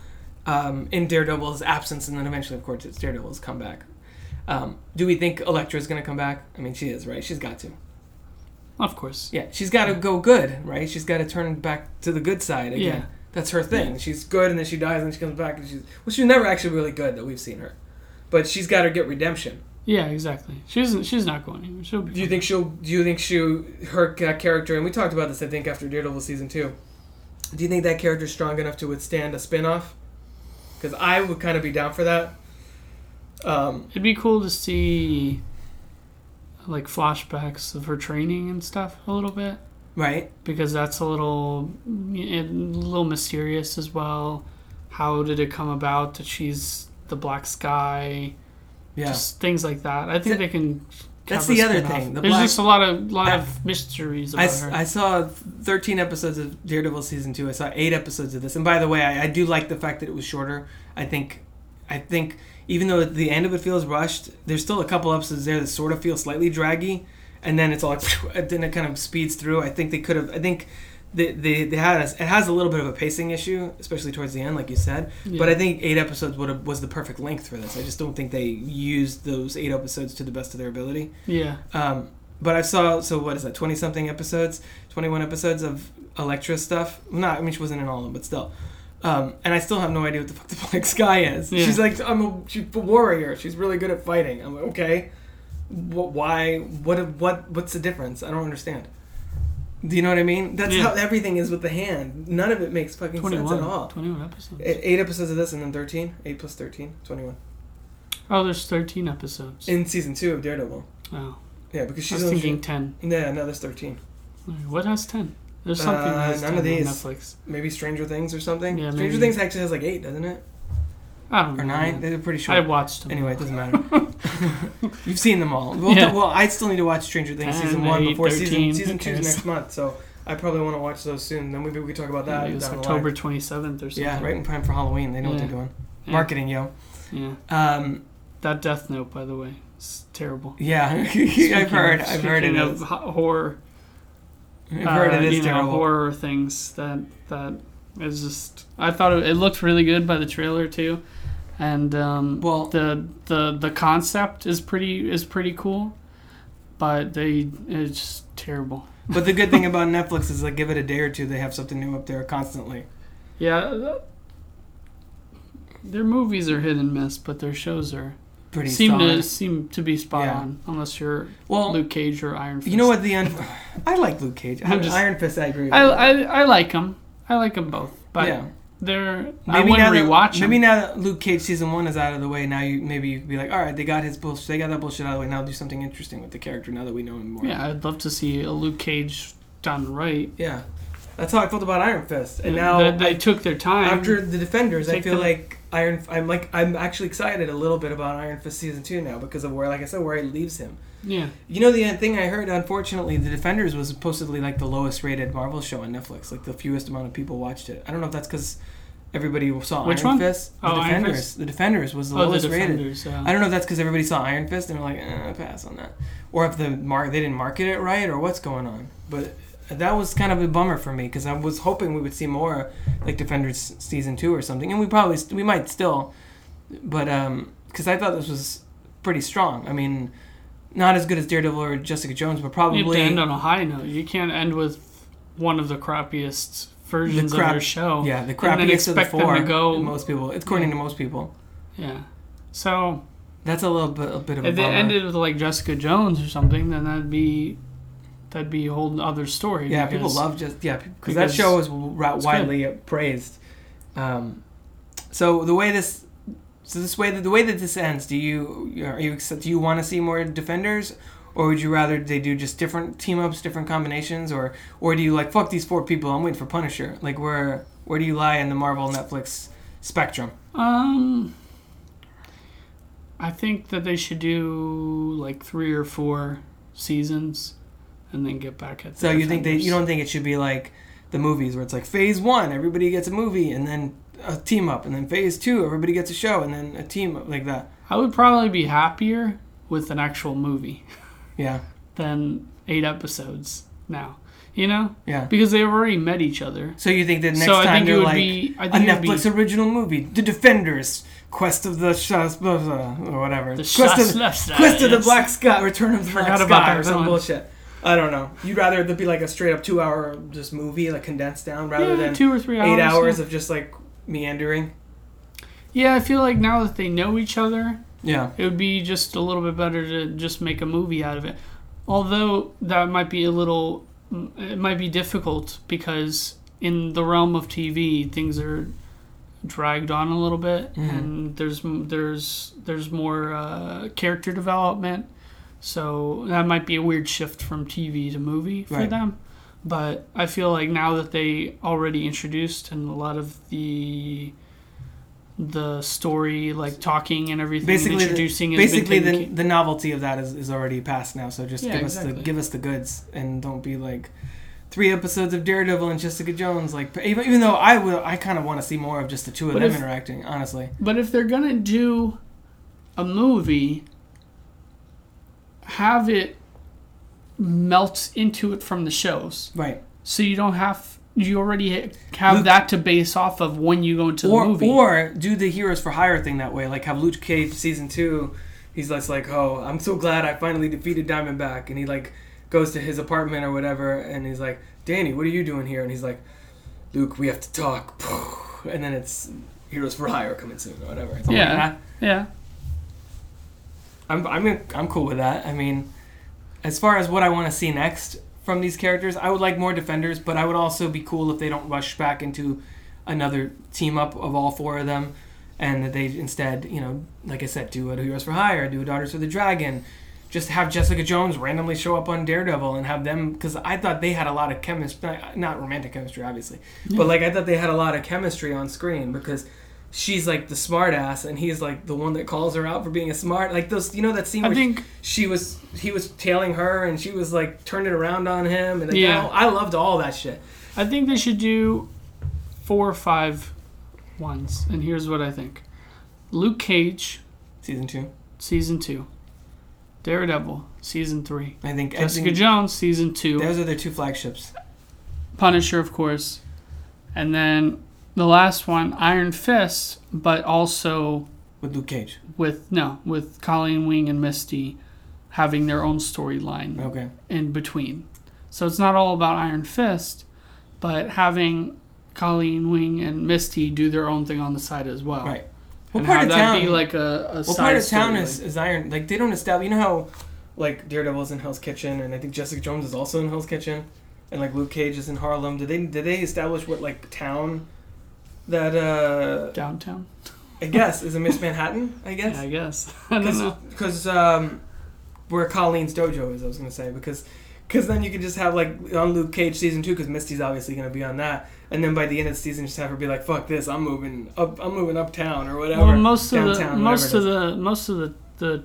um, in Daredevil's absence, and then eventually, of course, it's Daredevil's comeback. Um, do we think Elektra is going to come back? I mean, she is, right? She's got to. Of course. Yeah, she's got to go good, right? She's got to turn back to the good side again. Yeah. That's her thing. She's good, and then she dies, and she comes back, and she's well, she's never actually really good that we've seen her, but she's got to get redemption. Yeah, exactly. She's she's not going anywhere. She'll be Do you think she'll? Do you think she her ca- character? And we talked about this, I think, after Daredevil season two. Do you think that character's strong enough to withstand a spin-off? Because I would kind of be down for that. Um, It'd be cool to see like flashbacks of her training and stuff a little bit right? because that's a little a little mysterious as well. How did it come about that she's the Black Sky? Yeah. Just things like that. I think Th- they can. That's the other thing, the There's Black- just a lot of lot I- of mysteries I, about s- her. I saw 13 episodes of Daredevil season two. I saw eight episodes of this, and by the way, I, I do like the fact that it was shorter. I think, I think even though the end of it feels rushed, there's still a couple episodes there that sort of feel slightly draggy, and then it's all like, then it kind of speeds through. I think they could have. I think they they, they had a, it has a little bit of a pacing issue, especially towards the end, like you said. But I think eight episodes would have was the perfect length for this. I just don't think they used those eight episodes to the best of their ability. yeah. Um, but I saw so what is that? Twenty something episodes, twenty one episodes of Elektra stuff. Not I mean she wasn't in all of them, but still. Um, and I still have no idea what the fuck the Black Sky is. Yeah. She's like I'm a, she's a warrior. She's really good at fighting. I'm like okay. Why? What? What? What's the difference? I don't understand. Do you know what I mean? That's Yeah. how everything is with the hand. None of it makes fucking sense at all. 21 episodes. Eight episodes of this and then 13. 8 plus 13. 21. oh, there's 13 episodes. In season 2 of Daredevil. oh, Yeah, because I she's was only- thinking 10. Yeah, no, there's 13. What has 10? There's something Uh, none 10 of these. on Netflix. Maybe Stranger Things or something. Yeah, Stranger maybe. Things actually has like eight, doesn't it? I don't know. Or nine? They're pretty short. I watched them. Anyway, it doesn't matter. You've seen them all. Well, Yeah. well, I still need to watch Stranger Things 10, season one 8, before 13, season season two next month. So I probably want to watch those soon. Then maybe we could talk about that. Maybe it's October line. 27th or something. Yeah, right in time for Halloween. They know what they're doing. Yeah. Marketing, yo. Yeah. Um, That Death Note, by the way, is terrible. yeah, I've heard. I've heard it speaking is. of horror. I've heard uh, it is you know, terrible. horror things that that is just. I thought it, it looked really good by the trailer too, and um, Well- the the the concept is pretty is pretty cool, but they it's just terrible. But the good thing about Netflix is like give it a day or two, they have something new up there constantly. Yeah. Their movies are hit and miss, but their shows are Pretty seem solid. to seem to be spot Yeah. on, unless you're well, Luke Cage or Iron Fist. you know what the un- I like Luke Cage. I'm just- Iron Fist, I agree. With I. I I like them. I like them both, but yeah. they're I Maybe wouldn't now that, maybe now that Luke Cage season one is out of the way, now you maybe you could be like, all right, they got his bullshit, they got that bullshit out of the way. Now do something interesting with the character. Now that we know him more. Yeah, I'd love to see a Luke Cage done right. Yeah. That's how I felt about Iron Fist, and Yeah, now they, they I- took their time. after the Defenders, I feel the- like Iron. I'm like I'm actually excited a little bit about Iron Fist season two now because of where, like I said, where it leaves him. yeah, You know, the thing I heard, unfortunately, The Defenders was supposedly like the lowest rated Marvel show on Netflix. Like the fewest amount of people watched it. I don't know if that's because everybody saw Which Iron one? Fist. The Oh, Iron Defenders. Fist? The Defenders was the oh, the lowest rated. Defenders. Yeah. I don't know if that's because everybody saw Iron Fist and they're like, eh, pass on that, or if the mark they didn't market it right, or what's going on. But that was kind of a bummer for me because I was hoping we would see more like Defenders season two or something, and we probably st- we might still, but um, because I thought this was pretty strong. I mean, not as good as Daredevil or Jessica Jones, but you have probably to end on a high note. You can't end with one of the crappiest versions crap- of your show. yeah the crappiest of the four. to go. most people, according to most people. Yeah. So That's a little bit a bit of a If it ended with like Jessica Jones or something, then that'd be that'd be a whole other story. yeah, people because- love just yeah because that show was widely praised. Um, so the way this so this way that the way that this ends, do you are you do you want to see more defenders? Or would you rather they do just different team ups, different combinations, or or do you like fuck these four people? I'm waiting for Punisher. Like where where do you lie in the Marvel Netflix spectrum? Um, I think that they should do like three or four seasons, and then get back at. So you think they you don't think it should be like the movies where it's like phase one, everybody gets a movie, and then a team up, and then phase two, everybody gets a show, and then a team up like that. I would probably be happier with an actual movie Yeah, than eight episodes now. You know, yeah. because they've already met each other. So you think that next so I time think they're would like be. I a would be Netflix original movie, The Defenders, Quest of the Shas, blah, blah, or whatever, The Quest of Shas- Quest of the. Black Sky, Return of the Black Sky, or some bullshit. I don't know. You'd rather it be like a straight up two hour just movie, like condensed down, rather yeah, than two or three hours. eight hours Yeah. of just like meandering. yeah, I feel like now that they know each other, Yeah. it would be just a little bit better to just make a movie out of it. Although that might be a little, it might be difficult because in the realm of TV, things are dragged on a little bit, Mhm. and there's there's there's more uh, character development. So that might be a weird shift from TV to movie for Right. them. But I feel like now that they already introduced and a lot of the the story, like talking and everything, Basically, the- introducing has basically the, the novelty of that is, is already past now so just Yeah, give us the give us the goods and don't be like three episodes of daredevil and jessica jones like even, even though i will i kind of want to see more of just the two of But them if- interacting honestly But if they're gonna do a movie, have it melt into it from the shows, right. So you don't have you already have Luke- that to base off of when you go into or the movie. or do the heroes for hire thing that way like have luke cage season two he's just like oh i'm so glad i finally defeated diamondback and he like goes to his apartment or whatever and he's like danny what are you doing here? And he's like luke we have to talk. And then it's heroes for hire coming soon or whatever. Something like Yeah. yeah, I'm I'm I'm cool with that. I mean, as far as what I want to see next from these characters, I would like more defenders, but I would also be cool if they don't rush back into another team up of all four of them, and that they instead, you know, like I said, do a Heroes for Hire, do a Daughters of the Dragon, just have Jessica Jones randomly show up on Daredevil and have them because I thought they had a lot of chemistry, not romantic chemistry, obviously, but like I thought they had a lot of chemistry on screen because she's like the smart ass and he's like the one that calls her out for being a smart like those you know that scene I where think she was he was tailing her and she was like turning around on him and like, Yeah. I, I loved all that shit. I think they should do four or five ones, and here's what I think: Luke Cage, season two. Season two; Daredevil, season three; I think, I Jessica think Jones, season two; those are their two flagships. Punisher, of course, and then the last one, Iron Fist, but also with Luke Cage with no, with Colleen Wing and Misty having their own storyline okay in between. So it's not all about Iron Fist, but having Colleen Wing and Misty do their own thing on the side as well. right what And part have of that town be like a, a what side part of town story, is, like- is Iron like they don't establish you know how like Daredevil's in Hell's Kitchen and I think Jessica Jones is also in Hell's Kitchen and like Luke Cage is in Harlem did they did they establish what like town that uh downtown? I guess is it Miss Manhattan I guess Yeah, I guess. I don't know. because um, where Colleen's dojo is, I was gonna say because because then you could just have like on Luke Cage season two because Misty's obviously gonna be on that, and then by the end of the season, just have her be like, "Fuck this, I'm moving up, I'm moving uptown or whatever." Well, most of the most of the most of the the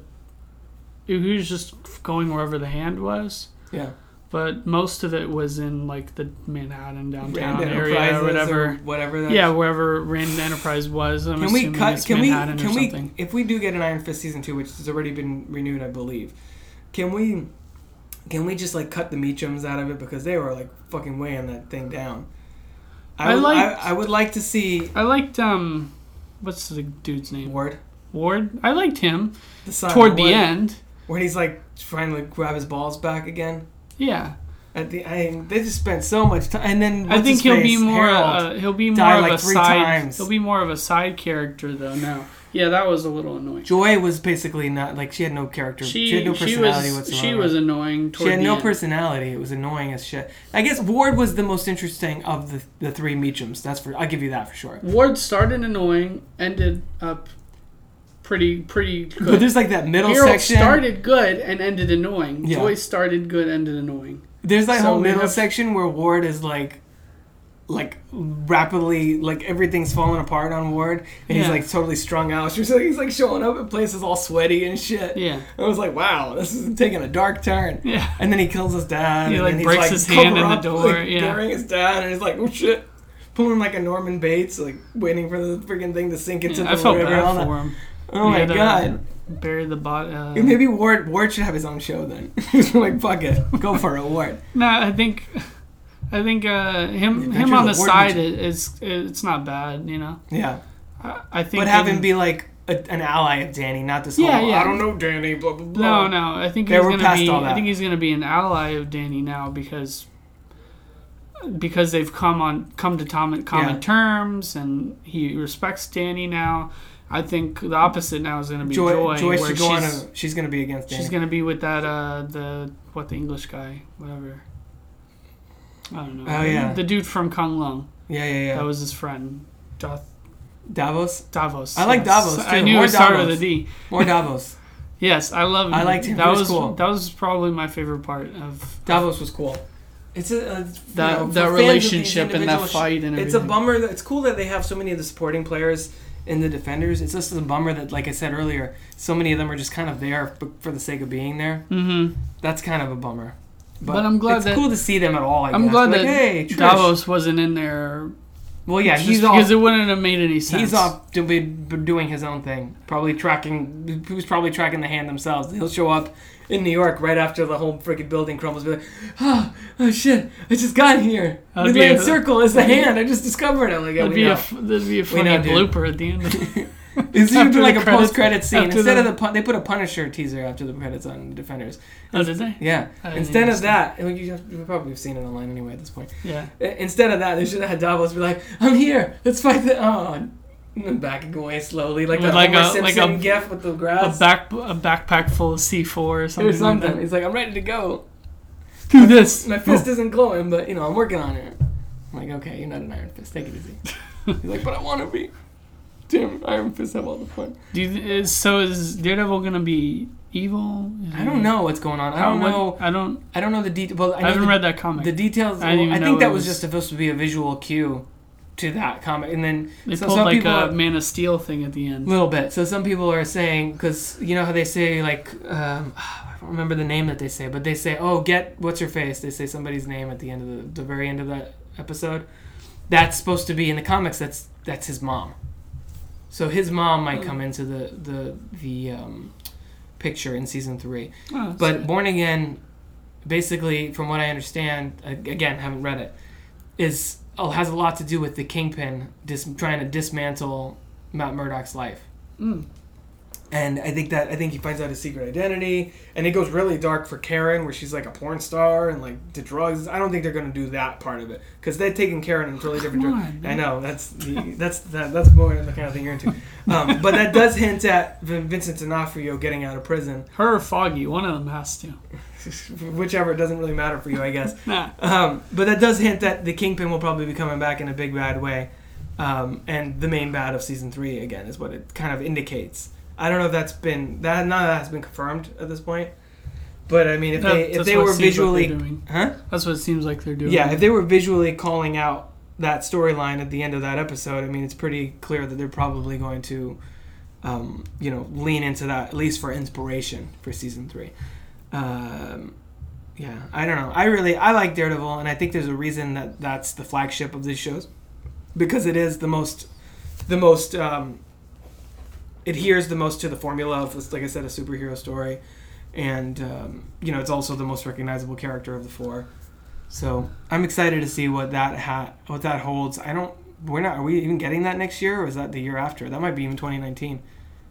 he was just going wherever the hand was. yeah, But most of it was in like the Manhattan downtown Rand area or whatever. whatever. That Yeah, wherever Rand Enterprise was. I'm Can we assuming cut? Can we? Can we? something. If we do get an Iron Fist season two, which has already been renewed, I believe, can we? Can we just like cut the Meachums out of it because they were like fucking weighing that thing down? I would, liked- I, I would like to see I liked um, what's the dude's name? Ward. Ward. I liked him The son, toward the Ward, end. when he's like trying to grab his balls back again. Yeah, At the, I, they just spent so much time, and then I think he'll be more. Uh, he'll be more of like a side. times. He'll be more of a side character though. Now Yeah, that was a little annoying. Joy was basically not like she had no character. She, She had no she personality was whatsoever. she was annoying. She had no end. personality. It was annoying as shit. I guess Ward was the most interesting of the the three Meachums. That's for I'll give you that for sure. Ward started annoying, ended up pretty pretty good. But there's like that middle Harold section. started good and ended annoying. Yeah. Joy started good, ended annoying. There's that So whole middle have- section where Ward is like, like rapidly, like everything's falling apart on Ward, and he's like totally strung out. She's like, he's like showing up at places all sweaty and shit. Yeah. I was like, wow, this is taking a dark turn. Yeah. And then he kills his dad. He, and like, he's breaks like, his hand in the door, like, yeah. his dad, and he's like, oh shit, pulling like a Norman Bates, like waiting for the freaking thing to sink into Yeah, the I felt river. bad for him. Oh my god. Bury the bot. Uh, Maybe Ward Ward should have his own show then. He's like, fuck it, go for it, Ward. No, I think, I think uh, him him on the Ward side is, it's not bad. You know, Yeah. I, I think. But have him be like a, an ally of Danny, not this Yeah, whole yeah. I don't know Danny, blah blah blah. No, no. I think Yeah, he's we're gonna past be. all that. I think he's gonna be an ally of Danny now because because they've come on come to common common Yeah. terms and he respects Danny now. I think the opposite now is gonna be Joy, Joy, Joy where on she's, she's gonna be against Danny. she's gonna be with that uh the what the English guy whatever. I don't know. Oh, yeah. the dude from Kunlun. yeah, yeah, yeah. That was his friend. Doth- Davos. Davos. I like yes. Davos, I knew More it started Davos. with a D. More Davos. Yes, I love. I liked him. That was was cool. that was probably my favorite part of Davos was cool. It's a, uh, That- you know, that for fans of these relationship and that fight and everything. It's a bummer. That, it's cool that they have so many of the supporting players in the defenders. It's just a bummer that, like I said earlier, so many of them are just kind of there for, the sake of being there. Mm-hmm. That's kind of a bummer. But I'm glad it's that- cool to see them at all. I I'm guess. glad Like, that hey, Trish. Davos wasn't in there. Well, yeah, he's because it wouldn't have made any sense. He's off to be doing his own thing. Probably tracking. He was probably tracking the hand themselves. He'll show up in New York right after the whole freaking building crumbles. Be like, oh, oh shit! I just got here. That'd the main a- circle is the hand. I just discovered it. Like, That'd be, a, know. that'd be a funny know, blooper at the end. It's even like a credits- post-credit scene instead the- of the they put a Punisher teaser after the credits on Defenders. oh, did they? Yeah. Instead of that, and you, you probably have seen it online anyway at this point. Yeah. Instead of that, they should have had Davos be like, "I'm here. Let's fight the." Oh, backing away slowly, like With the like Homer a- like Simpson a- gif with the A grass. back a backpack full of C4 or something. or something. Like that. He's like, I'm ready to go. Do this. My fist isn't glowing, but you know, I'm working on it. I'm like, okay, you're not an Iron Fist. Take it easy. He's like, but I want to be. Damn, Iron Fist have all the fun. Do you, is, so is Daredevil gonna be evil? Is I don't know what's going on. I don't what- know. I don't. I don't know the detail. Well, I, I, haven't the, read that comic. the details. I well, I think that was was- just supposed to be a visual cue to that comic, and then they so pulled some like people a are- Man of Steel thing at the end. A little bit. So some people are saying because you know how they say like um, I don't remember the name that they say, but they say oh get what's your face. They say somebody's name at the end of the, the very end of that episode. That's supposed to be in the comics. That's that's his mom. So his mom might come into the the the um, picture in season three. Oh, But good. Born Again, basically, from what I understand, again, haven't read it, is oh, has a lot to do with the Kingpin dis- trying to dismantle Matt Murdock's life. Mm. And I think that I think he finds out his secret identity, and it goes really dark for Karen, where she's like a porn star and like the drugs. I don't think they're gonna do that part of it because they're taking Karen in a totally different. Come dir- I know that's the, that's that, that's more the kind of thing you're into, um, but that does hint at Vin- Vincent D'Onofrio getting out of prison, Her or Foggy, one of them has to. whichever it doesn't really matter for you, I guess. Nah. Um, but that does hint that the Kingpin will probably be coming back in a big bad way, um, and the main bad of season three again is what it kind of indicates. I don't know if that's been that none of that has been confirmed at this point, but I mean if That- they if they were like visually, doing. huh? That's what it seems like they're doing. Yeah, if they were visually calling out that storyline at the end of that episode, I mean it's pretty clear that they're probably going to, um, you know, lean into that at least for inspiration for season three. Um, yeah, I don't know. I really I like Daredevil, and I think there's a reason that that's the flagship of these shows, because it is the most, the most um, adheres the most to the formula of, like I said, a superhero story, and um, you know it's also the most recognizable character of the four. So I'm excited to see what that ha- what that holds. I don't. We're not. Are we even getting that next year, or is that the year after? That might be even 2019.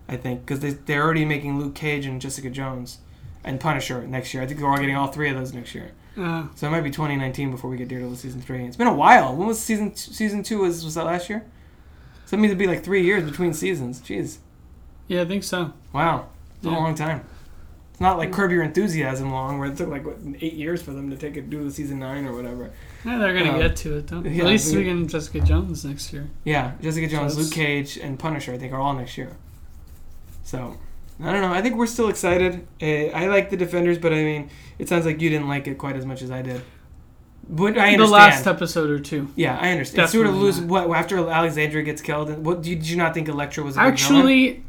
I think because they they're already making Luke Cage and Jessica Jones, and Punisher next year. I think we're all getting all three of those next year. Uh, So it might be 2019 before we get Daredevil season three. It's been a while. When was season t- season two? Was was that last year? So that means it'd be like three years between seasons. Jeez. Yeah, I think so. Wow, it's a long time. It's not like Curb Your Enthusiasm long, where it took like what, eight years for them to take it do the season nine or whatever. Yeah, they're gonna Um, get to it though. yeah, At least we- we get Jessica Jones next year. Yeah, Jessica Jones, So Luke Cage, and Punisher. I think are all next year. So I don't know. I think we're still excited. Uh, I like the Defenders, but I mean, it sounds like you didn't like it quite as much as I did. But I understand. The last episode or two. yeah, I understand. It's sort of lose what after Alexandra gets killed. And what did you not think Elektra was a good Actually,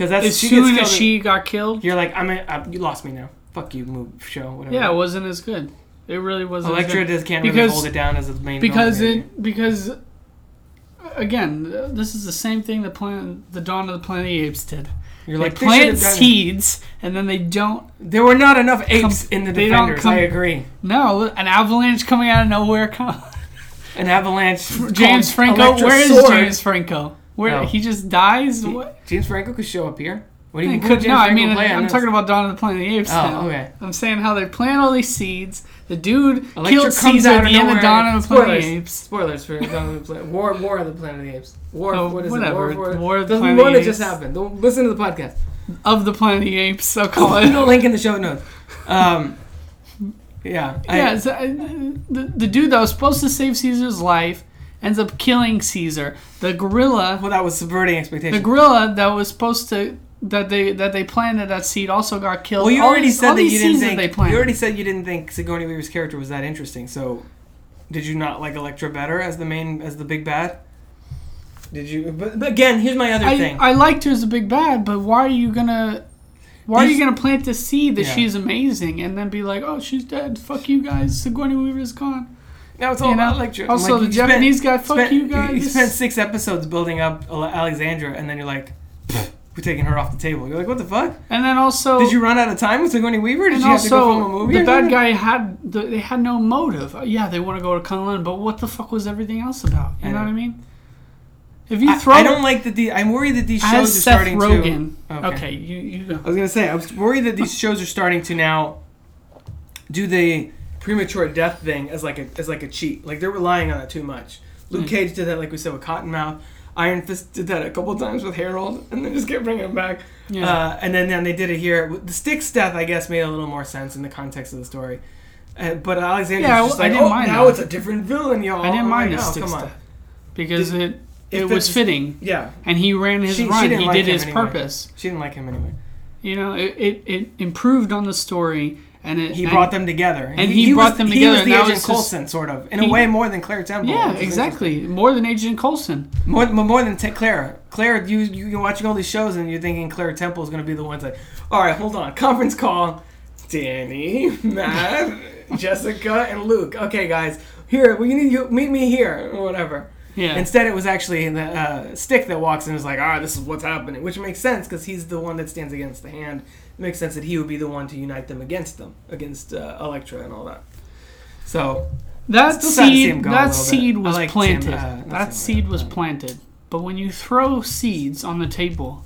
Because that's as she soon as she got killed, you're like, I'm. A, uh, you lost me now. Fuck you, move show whatever. yeah, it wasn't as good. It really wasn't. as Elektra good. just can't really Because- hold it down as a main. because maybe. it because again, this is the same thing the planet, the Dawn of the Planet of the Apes did. you're They like plant should've done it. seeds and then they don't. There were not enough apes in the they don't Defenders. com- I agree. No, an avalanche coming out of nowhere. Come, An avalanche. James Franco. Where is. James Franco? Where No. he just dies? What? James Franco could show up here. What do you mean? could, no, I mean, I'm this? talking about Dawn of the Planet of the Apes. now. Oh, okay. I'm saying how they plant all these seeds. The dude Elektra killed comes Caesar out at the end of Dawn of the Planet of the Apes. Spoilers for Dawn of the Planet. War, War of the Planet of the Apes. War. Oh, what is whatever. it? War, War of the the Planet one of that the just Apes. happened. Don't listen to the podcast. Of the Planet of the Apes, I'll call Put a it. link in the show notes. Um, yeah. I- yeah, so, uh, the, the dude that was supposed to save Caesar's life ends up killing Caesar. The gorilla, well, that was subverting expectations. the gorilla that was supposed to that they that they planted that seed also got killed. well, you already these- said all that you didn't think. You already said you didn't think Sigourney Weaver's character was that interesting. So, did you not like Elektra better as the main as the big bad? Did you? But, but again, here's my other I, thing. I liked her as a big bad, but why are you gonna? Why are you gonna plant the seed that Yeah. she's amazing and then be like, oh, she's dead. Fuck you guys. Sigourney Weaver's gone. Now it's all you about Elektra. I'm Also, like, the you spent- Japanese guy. Fuck spent, you guys. You spent six episodes building up Alexandra, and then you're like, we're taking her off the table. You're like, what the fuck? and then also, Did you run out of time with Sigourney Weaver? Did you have to go film a movie? the bad guy had the, they had no motive. Uh, Yeah, they want to go to Kunlun, but what the fuck was everything else about? You I know know. what I mean? If you I, throw I don't like that. The, I'm worried that these shows are Seth starting Rogen. to. Okay. you you go. I was gonna say I was worried that these shows are starting to now do the premature death thing as like a as like a cheat. Like they're relying on it too much. Luke Mm. Cage did that, like we said, with Cottonmouth. Iron Fist did that a couple times with Harold, and they just kept bringing him back. Yeah. Uh, and then, then they did it here. The Stick's death, I guess, made a little more sense in the context of the story. Uh, but Alexandra, Yeah, just I like, didn't oh, mind now that. it's a different villain, y'all. I didn't mind the oh, sticks come on. death because it it was fitting, Yeah, and he ran his She- she run. didn't he like did his anyway. purpose. she didn't like him anyway. You know, it, it, it improved on the story, and it He and- brought them together, and he brought was, them together. He was the Agent was just- Coulson, sort of, in a way more than Claire Temple. Yeah, exactly. More than Agent Coulson. More, more than T- Claire. Claire, you you- you're watching all these shows and you're thinking Claire Temple is going to be the one to, like, all right, hold on, conference call. Danny, Matt, Jessica, and Luke. Okay, guys, here we need you meet me here or whatever. Yeah. Instead, it was actually the uh, stick that walks in and is like, "Ah, this is what's happening," which makes sense because he's the one that stands against the hand. Makes sense that he would be the one to unite them against them, against uh, Elektra and all that. So that Still sad to see him seed that seed was like Sam, planted. uh, that seed was uh, planted. But when you throw seeds on the table,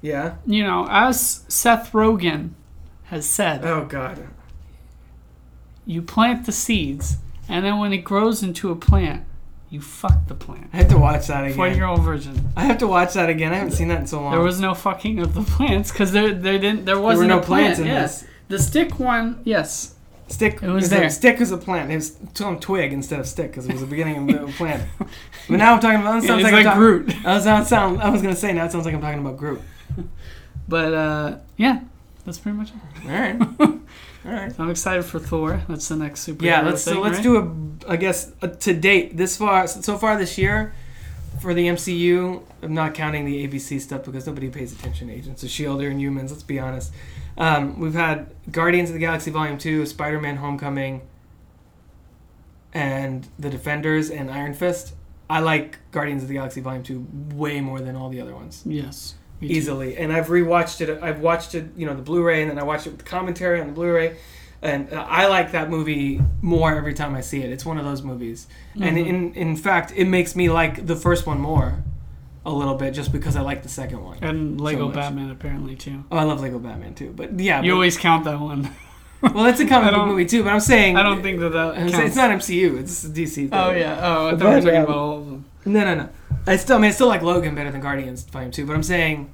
yeah. you know, as Seth Rogen has said, Oh God. you plant the seeds, and then when it grows into a plant, you fucked the plant. I have to watch that again. Four-year-old virgin. I have to watch that again. I haven't seen that in so long. There was no fucking of the plants because there there didn't there There wasn't were no a plant. plants in yes. this. The stick one, yes. Stick. It was is there. A, stick was a plant. It was on twig instead of stick because it was the beginning of a plant. But now I'm talking about. It Yeah, sounds it's like, like Groot. That sounds sound. I was gonna say now it sounds like I'm talking about Groot. But uh, yeah, that's pretty much it. All right. All right. I'm excited for Thor. That's the next superhero. Yeah. Let's thing, so let's right? do a. I guess uh, to date this far so far this year. For the MCU, I'm not counting the ABC stuff because nobody pays attention to Agents of S.H.I.E.L.D. or Inhumans, let's be honest. Um, we've had Guardians of the Galaxy Volume 2, Spider Man Homecoming, and The Defenders and Iron Fist. I like Guardians of the Galaxy Volume 2 way more than all the other ones. Yes. Me too. Easily. And I've rewatched it. I've watched it, you know, the Blu ray, and then I watched it with the commentary on the Blu ray. And uh, I like that movie more every time I see it. It's one of those movies. And Mhm. in, in fact, it makes me like the first one more a little bit just because I like the second one. And Lego much. Batman apparently too. Oh, I love Lego Batman too. But yeah, You but- always count that one. well, it's a comic book movie too. But I'm saying I don't think that that counts. it's not MCU. It's DC. Thing. Oh yeah. Oh, I thought we were talking um, about all of them. No, no, no. I still, I mean, I still like Logan better than Guardians Volume Two, but I'm saying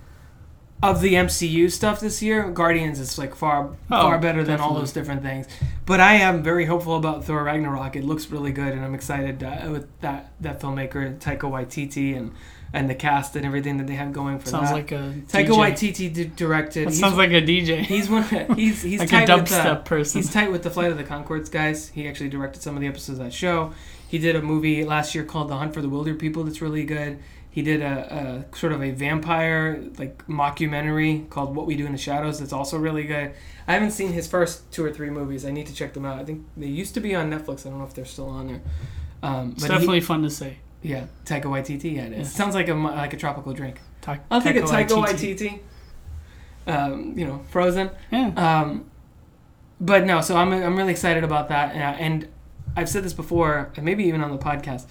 of the MCU stuff this year, Guardians is like far Oh, far better than all those different things. But I am very hopeful about Thor Ragnarok. It looks really good, and I'm excited uh, with that that filmmaker Taika Waititi and and the cast and everything that they have going for Sounds that. like a Taika DJ. Waititi d- directed. That sounds like a DJ. He's one. He's he's like a tight with dubstep the, person. He's tight with the Flight of the Conchords guys. He actually directed some of the episodes of that show. He did a movie last year called The Hunt for the Wilder People that's really good. He did a, a sort of a vampire like mockumentary called What We Do in the Shadows that's also really good. I haven't seen his first two or three movies. I need to check them out. I think they used to be on Netflix. I don't know if they're still on there. Um, It's but he- definitely fun to say. yeah, Taika Waititi. Yeah, it is. Yeah. Sounds like a like a tropical drink. Ta- I'll take a Taika Taika Waititi. Waititi. Um, you know, Frozen. Yeah. Um, but no, so I'm, I'm really excited about that. And, and I've said this before, and maybe even on the podcast,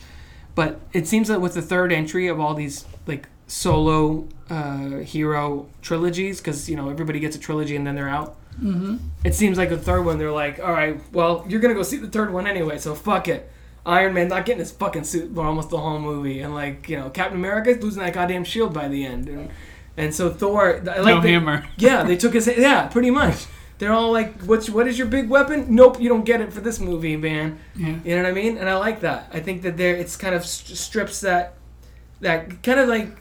but it seems that with the third entry of all these like solo uh, hero trilogies, because you know everybody gets a trilogy and then they're out. Mm-hmm. It seems like the third one, they're like, all right, well, you're gonna go see the third one anyway, so fuck it. Iron Man not getting his fucking suit for almost the whole movie, and like you know, Captain America's losing that goddamn shield by the end, and, and so Thor, I like no the- hammer. yeah, they took his yeah, pretty much. They're all like, "What's what is your big weapon?" Nope, you don't get it for this movie, man. Yeah. You know what I mean? And I like that. I think that there it's kind of st- strips that that kind of like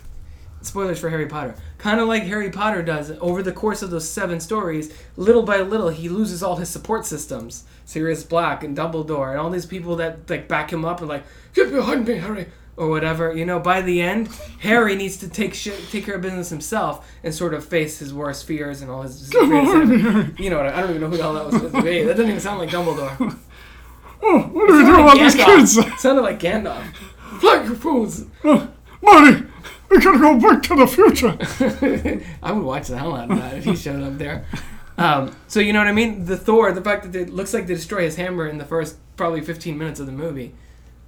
spoilers for Harry Potter. Kind of like Harry Potter does over the course of those seven stories, little by little he loses all his support systems. Sirius Black and Dumbledore and all these people that like back him up and like, "Get behind me, Harry." Or whatever, you know. By the end, Harry needs to take shit, take care of business himself, and sort of face his worst fears and all his. you know, what I, I don't even know who the hell that was supposed to be. That doesn't even sound like Dumbledore. Oh, what do It we do sounded about like these kids? It sounded like Gandalf. Fly your fools! Marty, we gotta go back to the future. I would watch the hell out of that if he showed up there. Um, so you know what I mean? The Thor, the fact that it looks like they destroy his hammer in the first probably 15 minutes of the movie,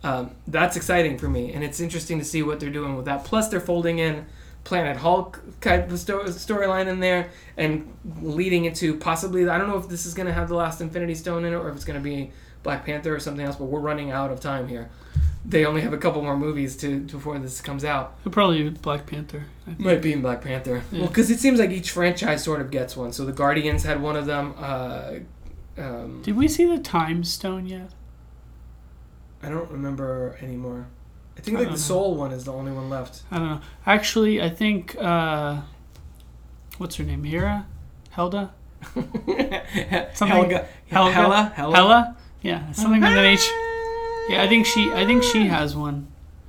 um, that's exciting for me, and it's interesting to see what they're doing with that. Plus, they're folding in Planet Hulk type of sto- storyline in there, and leading into possibly I don't know if this is going to have the last Infinity Stone in it or if it's going to be Black Panther or something else. But we're running out of time here. They only have a couple more movies to before this comes out. It'll probably be Black Panther. Might be in Black Panther. Yeah. Well, because it seems like each franchise sort of gets one. So the Guardians had one of them. Uh, um, Did we see the Time Stone yet? I don't remember anymore. I think I like the know. Soul one is the only one left. I don't know. Actually, I think uh, what's her name? Hera, Helda, Something- Helga, Helga? Hella, Hella, Hela. Yeah, something with an H. Yeah, I think she. I think she has one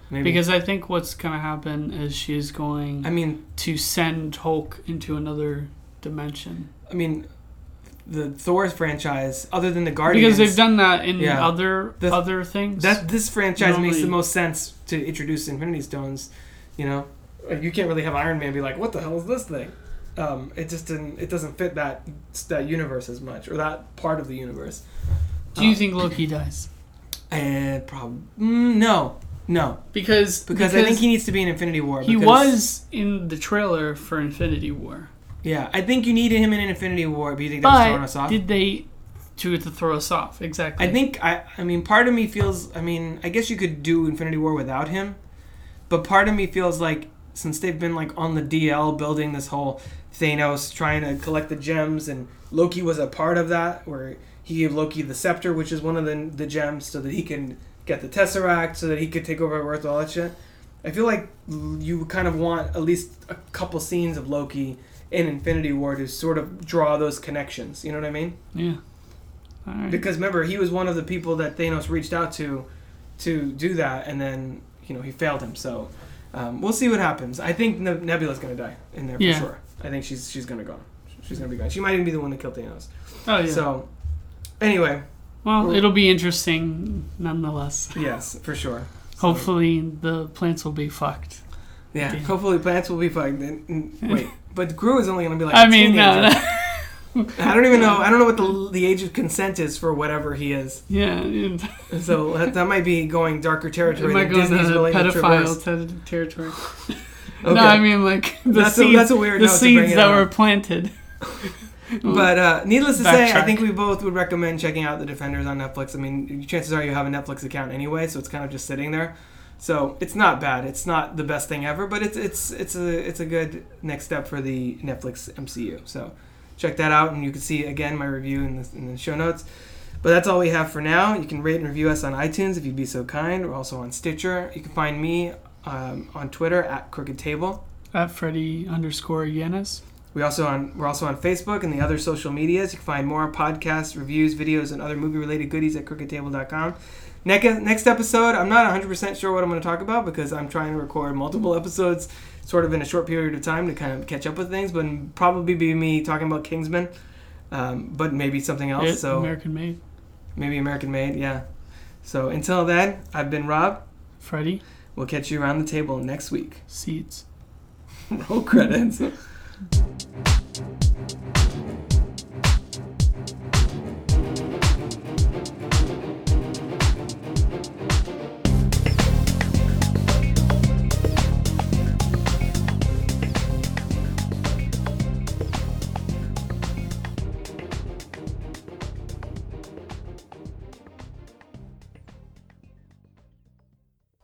Maybe. because I think what's gonna happen is she's going I mean, to send Hulk into another dimension I mean, the Thor franchise, other than the Guardians, because they've done that in Yeah. other The- other things. that. This franchise makes the most sense to introduce Infinity Stones. You know, Like, you can't really have Iron Man be like, "What the hell is this thing?" Um, it just didn't. It doesn't fit that that universe as much, or that part of the universe. Do you uh, think Loki dies? And probably mm, no, no, Because because, I think he needs to be in Infinity War. he was in the trailer for Infinity War. Yeah, I think you needed him in Infinity War. But you think that was throwing us off? did they to to throw us off? Exactly. I think I. I mean, part of me feels. I mean, I guess you could do Infinity War without him, but part of me feels like since they've been like on the DL building this whole Thanos trying to collect the gems, and Loki was a part of that, where he gave Loki the scepter, which is one of the the gems, so that he can get the Tesseract, so that he could take over Earth, all that shit. I feel like you kind of want at least a couple scenes of Loki in Infinity War to sort of draw those connections. You know what I mean? yeah. Right. Because remember, he was one of the people that Thanos reached out to to do that, and then you know he failed him. So um, we'll see what happens. I think ne- Nebula's gonna die in there Yeah. for sure. I think she's she's gonna go. She's gonna be gone. She might even be the one to kill Thanos. oh yeah. So anyway, well, well- it'll be interesting nonetheless. yes, for sure. So, Hopefully the plants will be fucked. yeah. Hopefully, plants will be fucked. And, and, wait, but Groot is only gonna be like. I a mean, no, no. I don't even know. I don't know what the the age of consent is for whatever he is. yeah, it, So that, that might be going darker it territory. might than go Disney's into to pedophile ter- territory. Okay. No, I mean like the That's a- seeds, that's a weird the to seeds it that were planted. But uh, needless to say, I think we both would recommend checking out The Defenders on Netflix. I mean, chances are you have a Netflix account anyway, so it's kind of just sitting there. So it's not bad. It's not the best thing ever, but it's it's it's a it's a good next step for the Netflix MCU. So check that out, and you can see again my review in the, in the show notes. But that's all we have for now. You can rate and review us on iTunes if you'd be so kind. We're also on Stitcher. You can find me um, on Twitter at Crooked Table. At Freddy underscore Yaniz. We also on we're also on Facebook and the other social medias. You can find more podcasts, reviews, videos, and other movie-related goodies at crookedtable.com. Next next episode, I'm not 100% sure what I'm going to talk about because I'm trying to record multiple episodes, sort of in a short period of time to kind of catch up with things. But probably be me talking about Kingsman, um, but maybe something else. It, so American Made. maybe American Made, yeah. So until then, I've been Rob. Freddy. We'll catch you around the table next week. Seats. Roll credits.